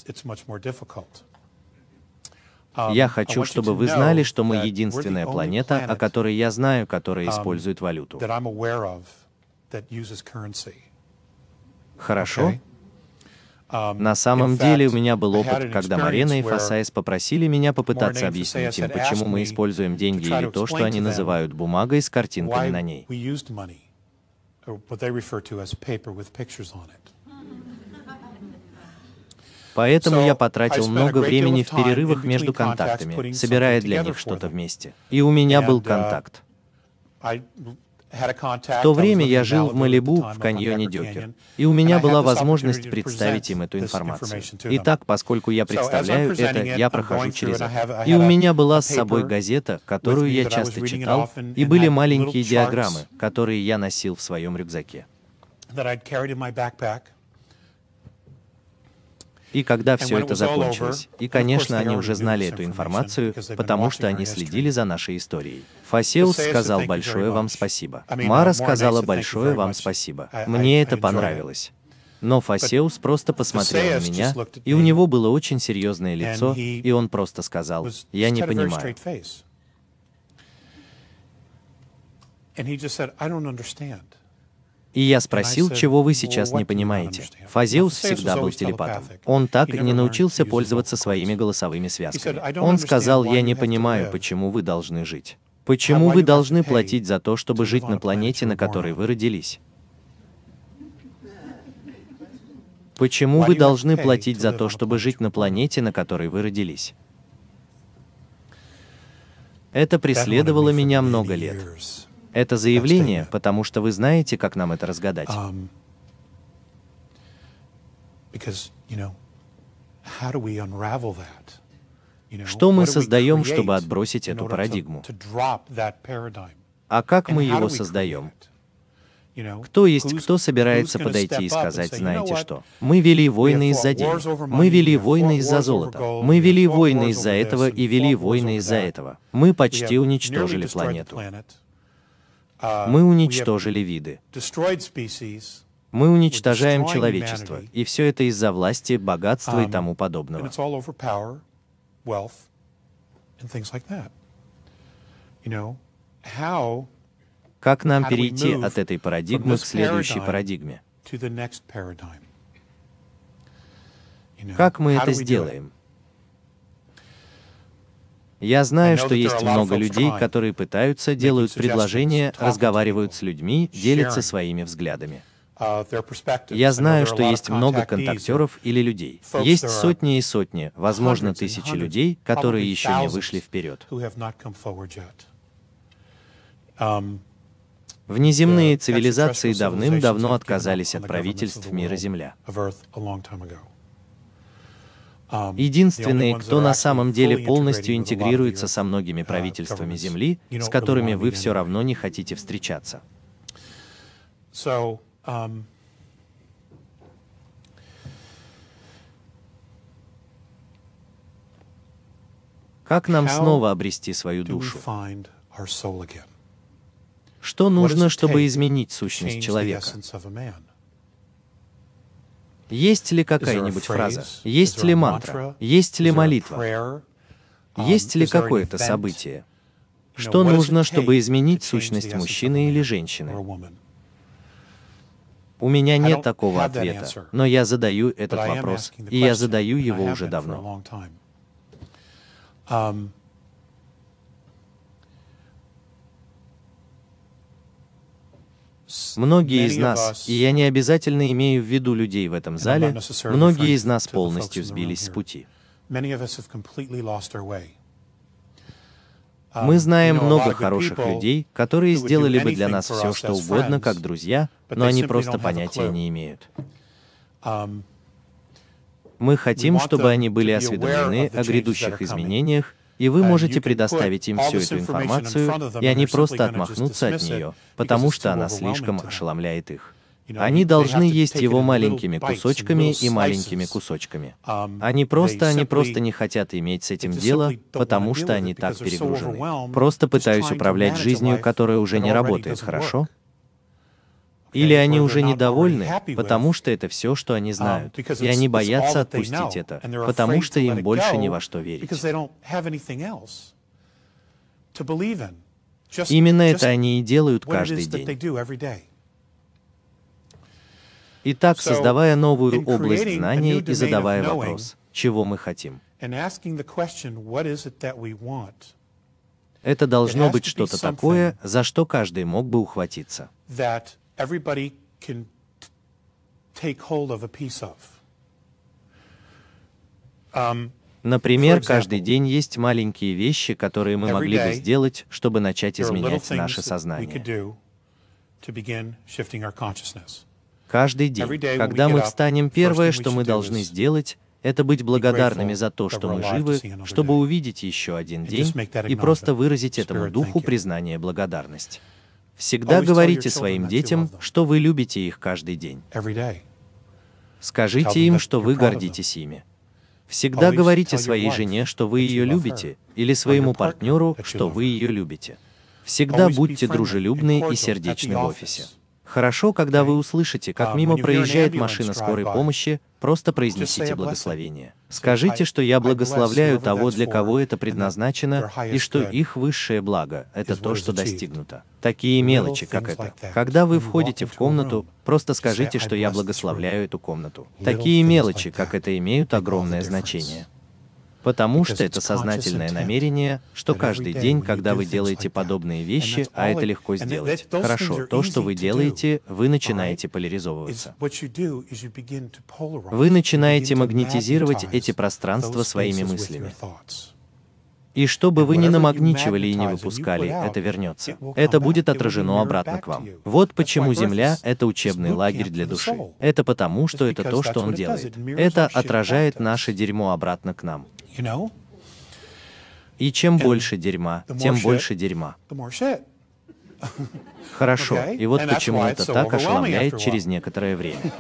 Я хочу, чтобы вы знали, что мы единственная планета, о которой я знаю, которая использует валюту. Хорошо? На самом деле у меня был опыт, когда Марина и Фасайс попросили меня попытаться объяснить им, почему мы используем деньги или то, что они называют бумагой с картинками на ней. Поэтому я потратил много времени в перерывах между контактами, собирая для них что-то вместе. И у меня был контакт. В то время я жил в Малибу, в каньоне Дёкер, и у меня была возможность представить им эту информацию. Итак, поскольку я представляю это, я прохожу через это. И у меня была с собой газета, которую я часто читал, и были маленькие диаграммы, которые я носил в своем рюкзаке. И когда все это закончилось, и, конечно, они уже знали эту информацию, потому что они следили за нашей историей. Фасеус сказал большое вам спасибо. Мара сказала большое вам спасибо. Мне это понравилось. Но Фасеус просто посмотрел на меня, и у него было очень серьезное лицо, и он просто сказал, «Я не понимаю». И я спросил, чего вы сейчас не понимаете. Фазеус всегда был телепатом. Он так и не научился пользоваться своими голосовыми связками. Он сказал, я не понимаю, почему вы должны жить. Почему вы должны платить за то, чтобы жить на планете, на которой вы родились? Почему вы должны платить за то, чтобы жить на планете, на которой вы родились? Это преследовало меня много лет. Это заявление, потому что вы знаете, как нам это разгадать. Um, что мы создаем, чтобы отбросить эту парадигму? А как мы его создаем? Кто есть кто собирается подойти и сказать, знаете что? Мы вели войны из-за денег, мы вели войны из-за золота, мы вели войны из-за этого и вели войны из-за этого. Мы почти уничтожили планету. Мы уничтожили виды. Мы уничтожаем человечество, и все это из-за власти, богатства и тому подобного. Как нам перейти от этой парадигмы к следующей парадигме? Как мы это сделаем? Я знаю, что есть много людей, которые пытаются, делают предложения, разговаривают с людьми, делятся своими взглядами. Я знаю, что есть много контактеров или людей. Есть сотни и сотни, возможно, тысячи людей, которые еще не вышли вперед. Um, Внеземные цивилизации давным-давно отказались от правительств мира Земля. Um, Единственные, кто на самом деле полностью интегрируется со многими uh, правительствами Земли, с которыми вы все равно не хотите встречаться. Um, как нам снова обрести свою душу? Что нужно, чтобы изменить сущность человека? Есть ли какая-нибудь фраза? Есть ли мантра? Есть ли молитва? Есть ли какое-то событие? Что нужно, чтобы изменить сущность мужчины или женщины? У меня нет такого ответа, но я задаю этот вопрос, и я задаю его уже давно. Многие из нас, и я не обязательно имею в виду людей в этом зале, многие из нас полностью сбились с пути. Мы знаем много хороших людей, которые сделали бы для нас все, что угодно, как друзья, но они просто понятия не имеют. Мы хотим, чтобы они были осведомлены о грядущих изменениях, и вы можете предоставить им всю эту информацию, и они просто отмахнутся от нее, потому что она слишком ошеломляет их. Они должны есть его маленькими кусочками и маленькими кусочками. Они просто, они просто не хотят иметь с этим дело, потому что они так перегружены. Просто пытаюсь управлять жизнью, которая уже не работает хорошо. Или они уже недовольны, потому что это все, что они знают, и они боятся отпустить это, потому что им больше ни во что верить. Именно это они и делают каждый день. Итак, создавая новую область знаний и задавая вопрос, чего мы хотим. Это должно быть что-то такое, за что каждый мог бы ухватиться. Um, Например, каждый день есть маленькие вещи, которые мы могли бы сделать, чтобы начать изменять наше сознание. Каждый день, когда мы встанем, первое, что мы должны сделать, это быть благодарными за то, что мы живы, чтобы увидеть еще один день и просто выразить этому духу признание благодарность. Всегда говорите своим детям, что вы любите их каждый день. Скажите им, что вы гордитесь ими. Всегда говорите своей жене, что вы ее любите, или своему партнеру, что вы ее любите. Всегда будьте дружелюбны и сердечны в офисе. Хорошо, когда вы услышите, как мимо проезжает машина скорой помощи, просто произнесите благословение. Скажите, что я благословляю того, для кого это предназначено, и что их высшее благо — это то, что достигнуто. Такие мелочи, как это. Когда вы входите в комнату, просто скажите, что я благословляю эту комнату. Такие мелочи, как это, имеют огромное значение. Потому что это сознательное намерение, что каждый день, когда вы делаете подобные вещи, а это легко сделать, хорошо, то, что вы делаете, вы начинаете поляризовываться. Вы начинаете магнетизировать эти пространства своими мыслями. И что бы вы ни намагничивали и не выпускали, это вернется. Это будет отражено обратно к вам. Вот почему Земля — это учебный лагерь для души. Это потому, что это то, что он делает. Это отражает наше дерьмо обратно к нам. И чем больше дерьма, тем больше дерьма. Хорошо, и вот почему это так ошеломляет через некоторое время.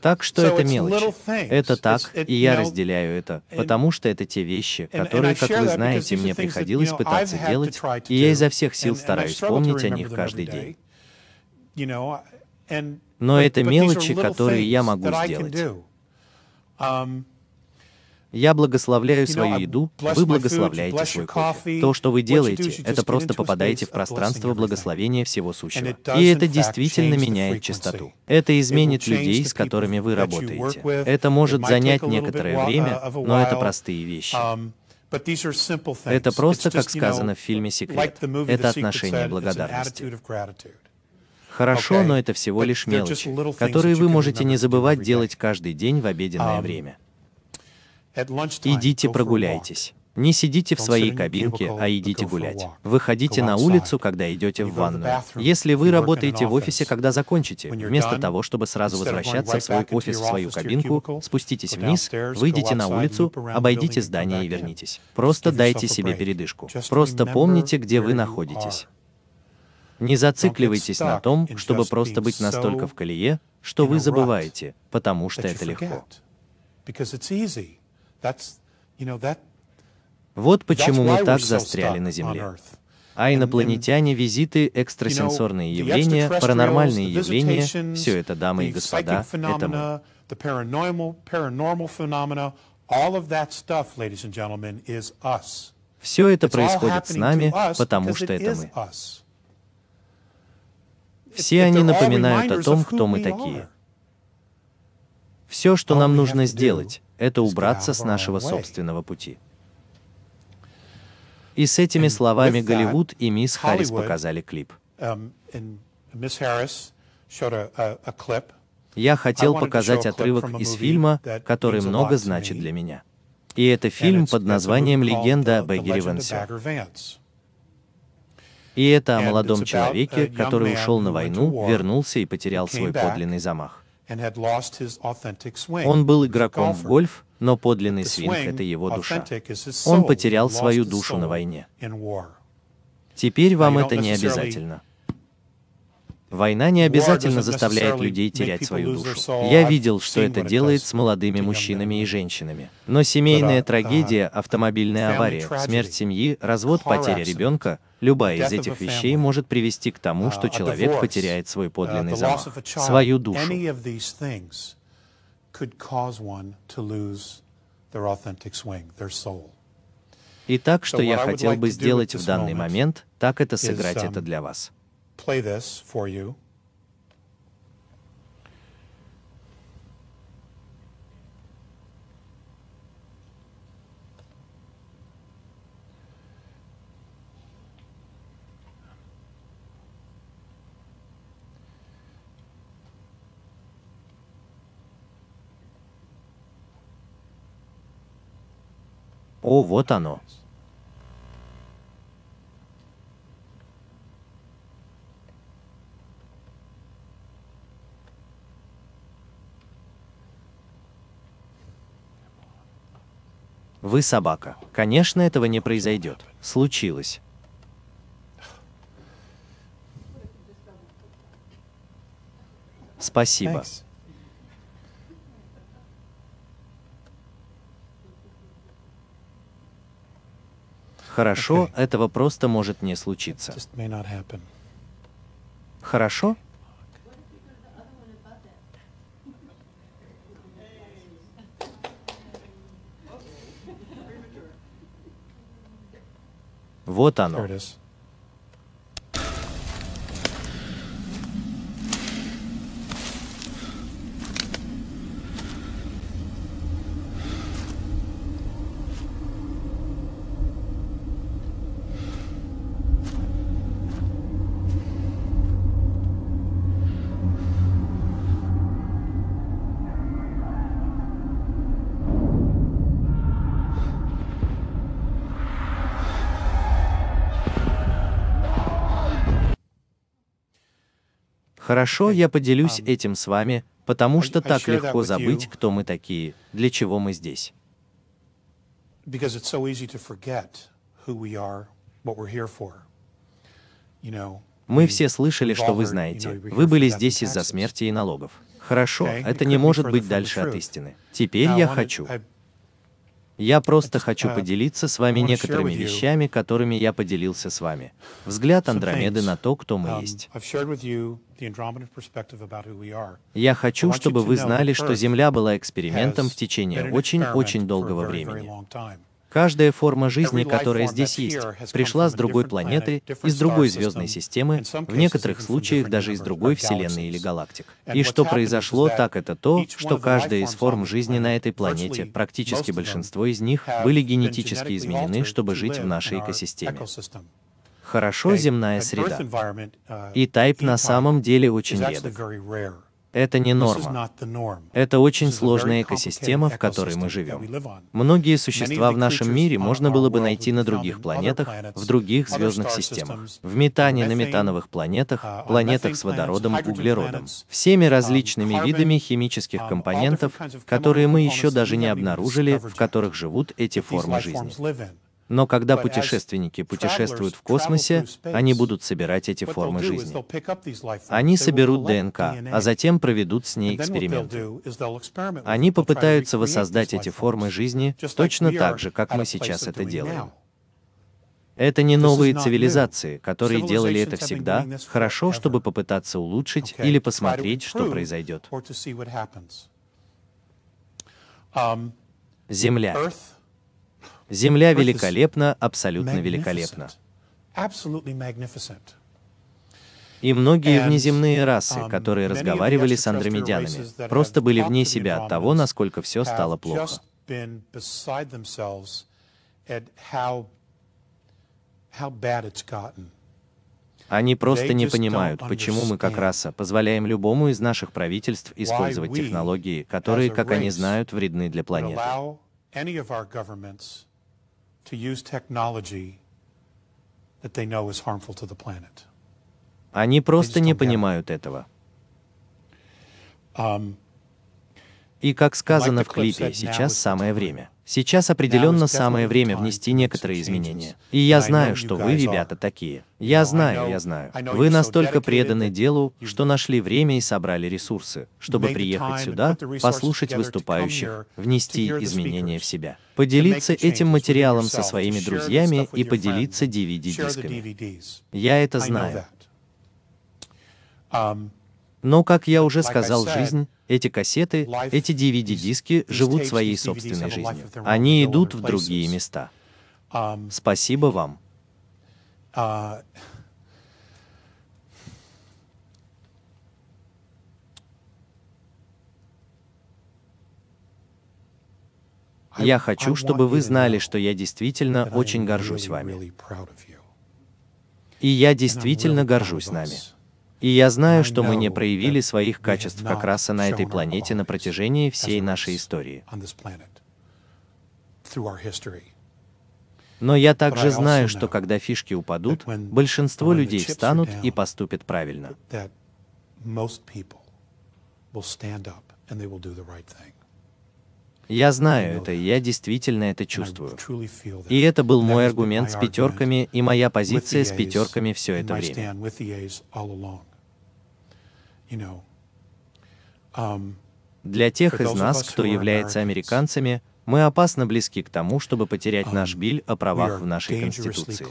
Так что это мелочи. Это так, и я разделяю это, потому что это те вещи, которые, как вы знаете, мне приходилось пытаться делать, и я изо всех сил стараюсь помнить о них каждый день. Но это мелочи, которые я могу сделать. Um, я благословляю свою еду, вы благословляете свой кофе. То, что вы делаете, это просто попадаете в пространство благословения всего сущего. И это действительно меняет частоту. Это изменит людей, с которыми вы работаете. Это может занять некоторое время, но это простые вещи. Um, это просто, как сказано в фильме «Секрет». Это отношение благодарности. Хорошо, но это всего лишь мелочи, которые вы можете не забывать делать каждый день в обеденное um, время. Идите прогуляйтесь. Не сидите в своей кабинке, а идите гулять. Выходите на улицу, когда идете в ванную. Если вы работаете в офисе, когда закончите, вместо того, чтобы сразу возвращаться в свой офис, в свою кабинку, спуститесь вниз, выйдите на улицу, обойдите здание и вернитесь. Просто дайте себе передышку. Просто помните, где вы находитесь. Не зацикливайтесь на том, чтобы просто быть настолько в колее, что вы забываете, потому что это легко. Вот почему мы так застряли на Земле. А инопланетяне, визиты, экстрасенсорные явления, паранормальные явления — все это, дамы и господа, это мы. Все это происходит с нами, потому что это мы. Все они напоминают о том, кто мы такие. Все, что нам нужно сделать, это убраться с нашего собственного пути. И с этими словами Голливуд и мисс Харрис показали клип. Um, Я хотел показать отрывок из фильма, который много значит для меня. И это фильм под названием «Легенда об Эггере Венсе». И это о молодом человеке, который ушел на войну, вернулся и потерял свой подлинный замах. Он был игроком в гольф, но подлинный свинг — это его душа. Он потерял свою душу на войне. Теперь вам это не обязательно. Война не обязательно заставляет людей терять свою душу. Я видел, что это делает с молодыми мужчинами и женщинами. Но семейная трагедия, автомобильная авария, смерть семьи, развод, потеря ребенка — любая из этих вещей может привести к тому, что человек потеряет свой подлинный замах, свою душу. Итак, что я хотел бы сделать в данный момент, так это сыграть это для вас play this for you. О, вот оно. Вы собака. Конечно, этого не произойдет. Случилось. Спасибо. Хорошо, этого просто может не случиться. Хорошо? Вот оно. Хорошо, я поделюсь этим с вами, потому что так легко забыть, кто мы такие, для чего мы здесь. Мы все слышали, что вы знаете. Вы были здесь из-за смерти и налогов. Хорошо, это не может быть дальше от истины. Теперь я хочу. Я просто хочу поделиться с вами некоторыми вещами, которыми я поделился с вами. Взгляд Андромеды на то, кто мы есть. Я хочу, чтобы вы знали, что Земля была экспериментом в течение очень-очень долгого времени. Каждая форма жизни, которая здесь есть, пришла с другой планеты, из другой звездной системы, в некоторых случаях даже из другой Вселенной или галактик. И что произошло, так это то, что каждая из форм жизни на этой планете, практически большинство из них, были генетически изменены, чтобы жить в нашей экосистеме. Хорошо земная среда. И тайп на самом деле очень редок. Это не норма. Это очень сложная экосистема, в которой мы живем. Многие существа в нашем мире можно было бы найти на других планетах, в других звездных системах, в метане на метановых планетах, планетах с водородом, углеродом, всеми различными видами химических компонентов, которые мы еще даже не обнаружили, в которых живут эти формы жизни. Но когда путешественники путешествуют в космосе, они будут собирать эти формы жизни. Они соберут ДНК, а затем проведут с ней эксперименты. Они попытаются воссоздать эти формы жизни точно так же, как мы сейчас это делаем. Это не новые цивилизации, которые делали это всегда, хорошо, чтобы попытаться улучшить или посмотреть, что произойдет. Земля. Земля великолепна, абсолютно великолепна. И многие внеземные расы, которые разговаривали с андромедянами, просто были вне себя от того, насколько все стало плохо. Они просто не понимают, почему мы как раса позволяем любому из наших правительств использовать технологии, которые, как они знают, вредны для планеты. Они просто не понимают этого. Um, И как сказано в клипе, сейчас самое время. Сейчас определенно самое время внести некоторые изменения. И я знаю, что вы, ребята, такие. Я знаю, я знаю. Вы настолько преданы делу, что нашли время и собрали ресурсы, чтобы приехать сюда, послушать выступающих, внести изменения в себя, поделиться этим материалом со своими друзьями и поделиться DVD-дисками. Я это знаю. Но, как я уже сказал, жизнь, эти кассеты, эти DVD-диски живут своей собственной жизнью. Они идут в другие места. Спасибо вам. Я хочу, чтобы вы знали, что я действительно очень горжусь вами. И я действительно горжусь нами. И я знаю, что мы не проявили своих качеств как раса на этой планете на протяжении всей нашей истории. Но я также знаю, что когда фишки упадут, большинство людей встанут и поступят правильно. Я знаю это, и я действительно это чувствую. И это был мой аргумент с пятерками и моя позиция с пятерками все это время. Um, Для тех из нас, кто является американцами, мы опасно близки к тому, чтобы потерять наш um, биль о правах в нашей Конституции.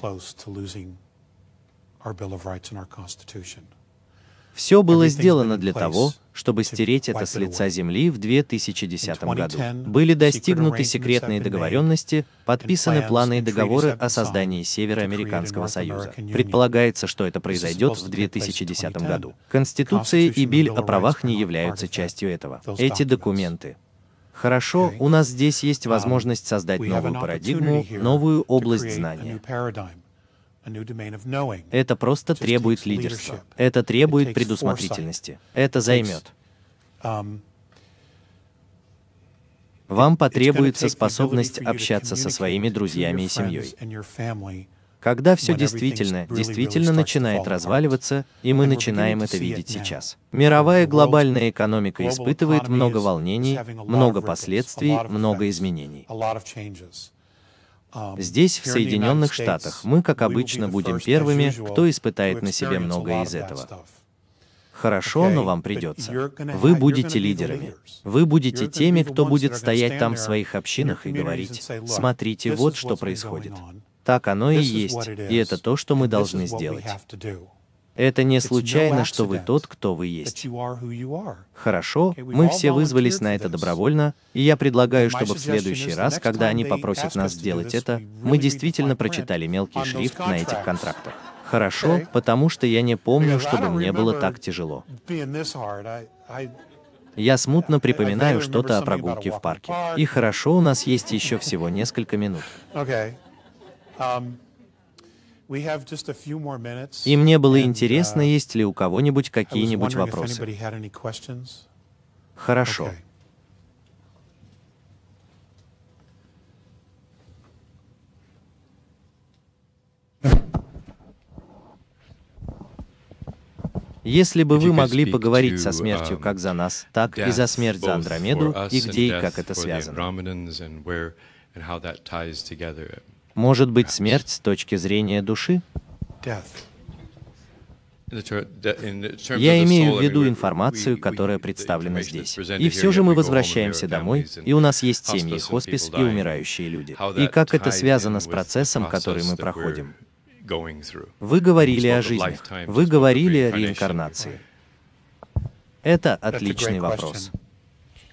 Все было сделано для того, чтобы стереть это с лица земли в 2010 году. Были достигнуты секретные договоренности, подписаны планы и договоры о создании Североамериканского Союза. Предполагается, что это произойдет в 2010 году. Конституция и Биль о правах не являются частью этого. Эти документы Хорошо, у нас здесь есть um, возможность создать новую парадигму, новую область знания. Это просто требует лидерства. Это требует предусмотрительности. Это займет. Um, Вам потребуется способность общаться со своими друзьями и семьей. Когда все действительно, действительно начинает разваливаться, и мы начинаем это видеть сейчас. Мировая глобальная экономика испытывает много волнений, много последствий, много изменений. Здесь, в Соединенных Штатах, мы, как обычно, будем первыми, кто испытает на себе многое из этого. Хорошо, но вам придется. Вы будете лидерами. Вы будете теми, кто будет стоять там в своих общинах и говорить, смотрите, вот что происходит. Так оно и есть, и это то, что мы должны сделать. Это не случайно, что вы тот, кто вы есть. Хорошо, мы все вызвались на это добровольно, и я предлагаю, чтобы в следующий раз, когда они попросят нас сделать это, мы действительно прочитали мелкий шрифт на этих контрактах. Хорошо, потому что я не помню, чтобы мне было так тяжело. Я смутно припоминаю что-то о прогулке в парке. И хорошо, у нас есть еще всего несколько минут. И мне было интересно, uh, есть ли у кого-нибудь какие-нибудь вопросы. Хорошо. Если бы вы могли поговорить со смертью um, как за нас, так и за смерть за Андромеду, и где и как это связано. Может быть, смерть с точки зрения души? Я имею в виду информацию, которая представлена здесь. И все же мы возвращаемся домой, и у нас есть семьи, хоспис и умирающие люди. И как это связано с процессом, который мы проходим? Вы говорили о жизни, вы говорили о реинкарнации. Это отличный вопрос.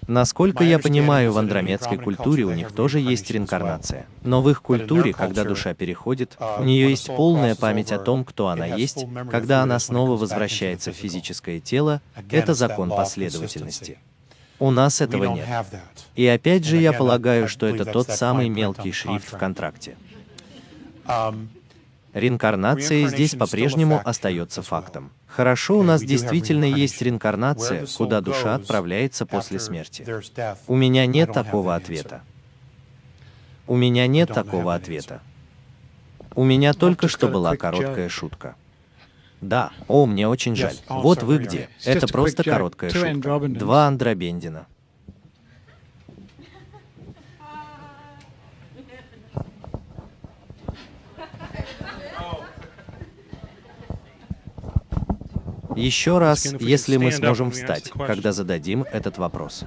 Насколько я понимаю, в андромедской культуре у них тоже есть реинкарнация. Но в их культуре, когда душа переходит, у нее есть полная память о том, кто она есть, когда она снова возвращается в физическое тело, это закон последовательности. У нас этого нет. И опять же, я полагаю, что это тот самый мелкий шрифт в контракте. Реинкарнация здесь по-прежнему остается фактом. Хорошо, у нас действительно есть реинкарнация, куда душа отправляется после смерти. У меня нет такого ответа. У меня нет такого ответа. У меня только что была короткая шутка. Да, о, мне очень жаль. Вот вы где. Это просто короткая шутка. Два Андробендина. Еще раз, если мы сможем встать, когда зададим этот вопрос.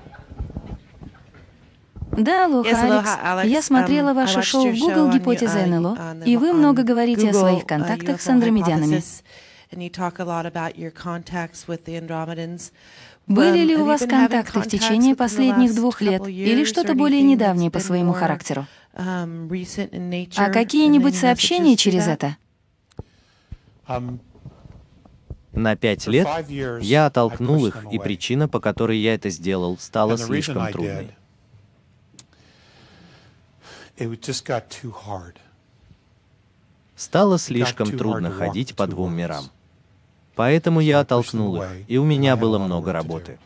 Да, алоха, Алекс. Я смотрела um, ваше шоу в Google «Гипотеза НЛО», и вы много говорите о своих uh, контактах с андромедянами. Были ли у вас контакты в течение последних двух лет или что-то более недавнее по своему характеру? Um, а какие-нибудь сообщения через это? На пять лет я оттолкнул их, и причина, по которой я это сделал, стала слишком трудной. Стало слишком трудно ходить по двум мирам. Поэтому я оттолкнул их, и у меня было много работы.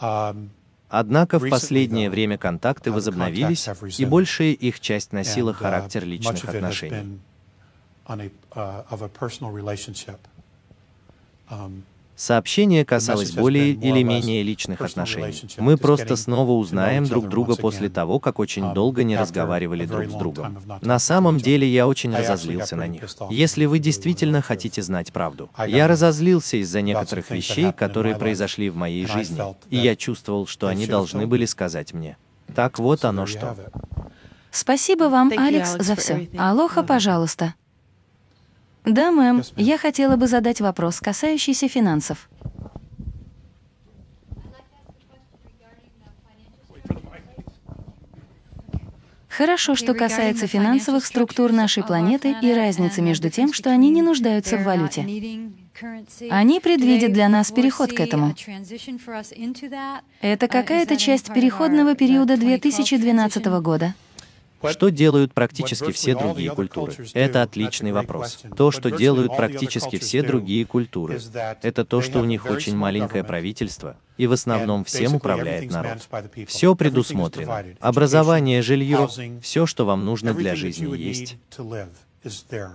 Um, Однако в последнее время контакты возобновились, и большая их часть носила uh, характер личных отношений. Сообщение касалось более или менее личных отношений. Мы просто снова узнаем друг друга после того, как очень um, долго не разговаривали друг с другом. На самом деле я очень разозлился на них. Если вы действительно хотите знать правду, я разозлился из-за некоторых вещей, которые произошли в моей жизни, и я чувствовал, что они должны были сказать мне. Так вот оно что. Спасибо вам, Алекс, за все. Алоха, пожалуйста. Да, мэм. Я хотела бы задать вопрос, касающийся финансов. Хорошо, что касается финансовых структур нашей планеты и разницы между тем, что они не нуждаются в валюте. Они предвидят для нас переход к этому. Это какая-то часть переходного периода 2012 года. Что делают практически все другие культуры? Это отличный вопрос. То, что делают практически все другие культуры, это то, что у них очень маленькое правительство, и в основном всем управляет народ. Все предусмотрено. Образование, жилье, все, что вам нужно для жизни, есть.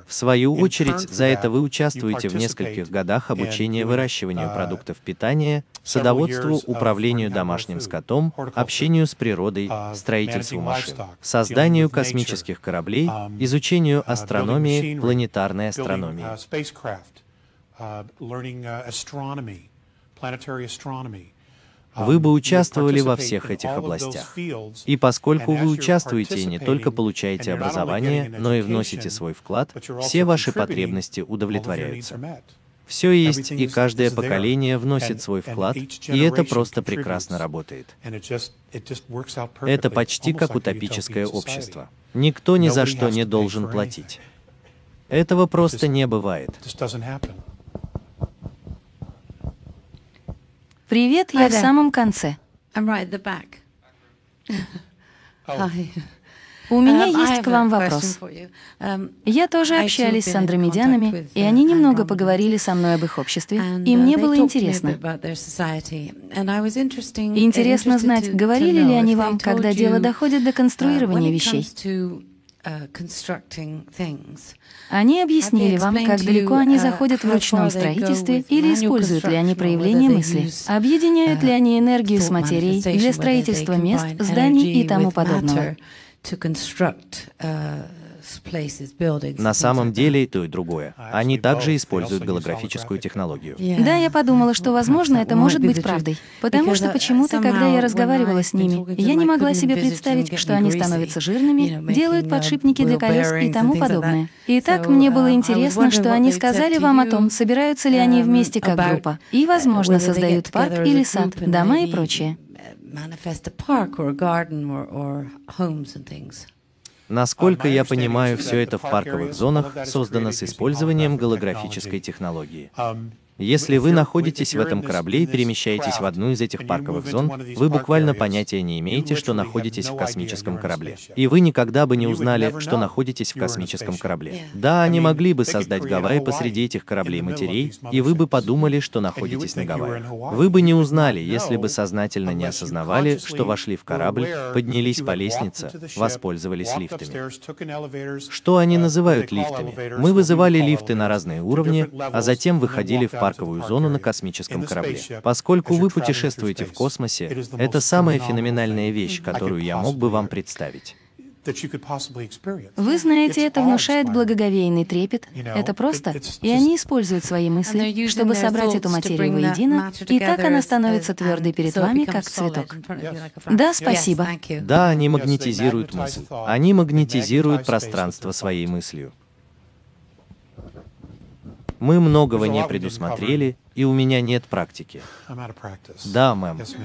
В свою очередь, за это вы участвуете в нескольких годах обучения выращиванию uh, продуктов питания, садоводству, управлению домашним скотом, общению с природой, uh, строительству машин, созданию космических кораблей, um, изучению uh, астрономии, планетарной астрономии. Вы бы участвовали во всех этих областях. И поскольку вы участвуете и не только получаете образование, но и вносите свой вклад, все ваши потребности удовлетворяются. Все есть, и каждое поколение вносит свой вклад, и это просто прекрасно работает. Это почти как утопическое общество. Никто ни за что не должен платить. Этого просто не бывает. Привет, я в самом конце. У меня um, есть к вам вопрос. Um, я тоже общались с андромедянами, и они немного поговорили со мной об их обществе, и uh, мне было интересно. Интересно знать, говорили ли они вам, когда дело доходит до uh, конструирования вещей. Они объяснили вам, как далеко они заходят в ручном строительстве или используют ли они проявление мысли, объединяют ли они энергию с материей для строительства мест, зданий и тому подобного. На самом деле и то, и другое. Они также используют голографическую технологию. Да, я подумала, что, возможно, это может быть правдой. Потому что почему-то, когда я разговаривала с ними, я не могла себе представить, что они становятся жирными, делают подшипники для колес и тому подобное. Итак, мне было интересно, что они сказали вам о том, собираются ли они вместе как группа, и, возможно, создают парк или сад, дома и прочее. Насколько я понимаю, все это в парковых зонах создано с использованием голографической технологии. Если вы находитесь в этом корабле и перемещаетесь в одну из этих парковых зон, вы буквально понятия не имеете, что находитесь в космическом корабле. И вы никогда бы не узнали, что находитесь в космическом корабле. Да, они могли бы создать Гавайи посреди этих кораблей-матерей, и вы бы подумали, что находитесь на Гавайях. Вы бы не узнали, если бы сознательно не осознавали, что вошли в корабль, поднялись по лестнице, воспользовались лифтами. Что они называют лифтами? Мы вызывали лифты на разные уровни, а затем выходили в парковую зону на космическом корабле. Поскольку вы путешествуете в космосе, это самая феноменальная вещь, которую я мог бы вам представить. Вы знаете, это внушает благоговейный трепет. Это просто. И они используют свои мысли, чтобы собрать эту материю воедино, и так она становится твердой перед вами, как цветок. Да, спасибо. Да, они магнетизируют мысль. Они магнетизируют пространство своей мыслью. Мы многого не предусмотрели, и у меня нет практики. Да, мэм. Yes,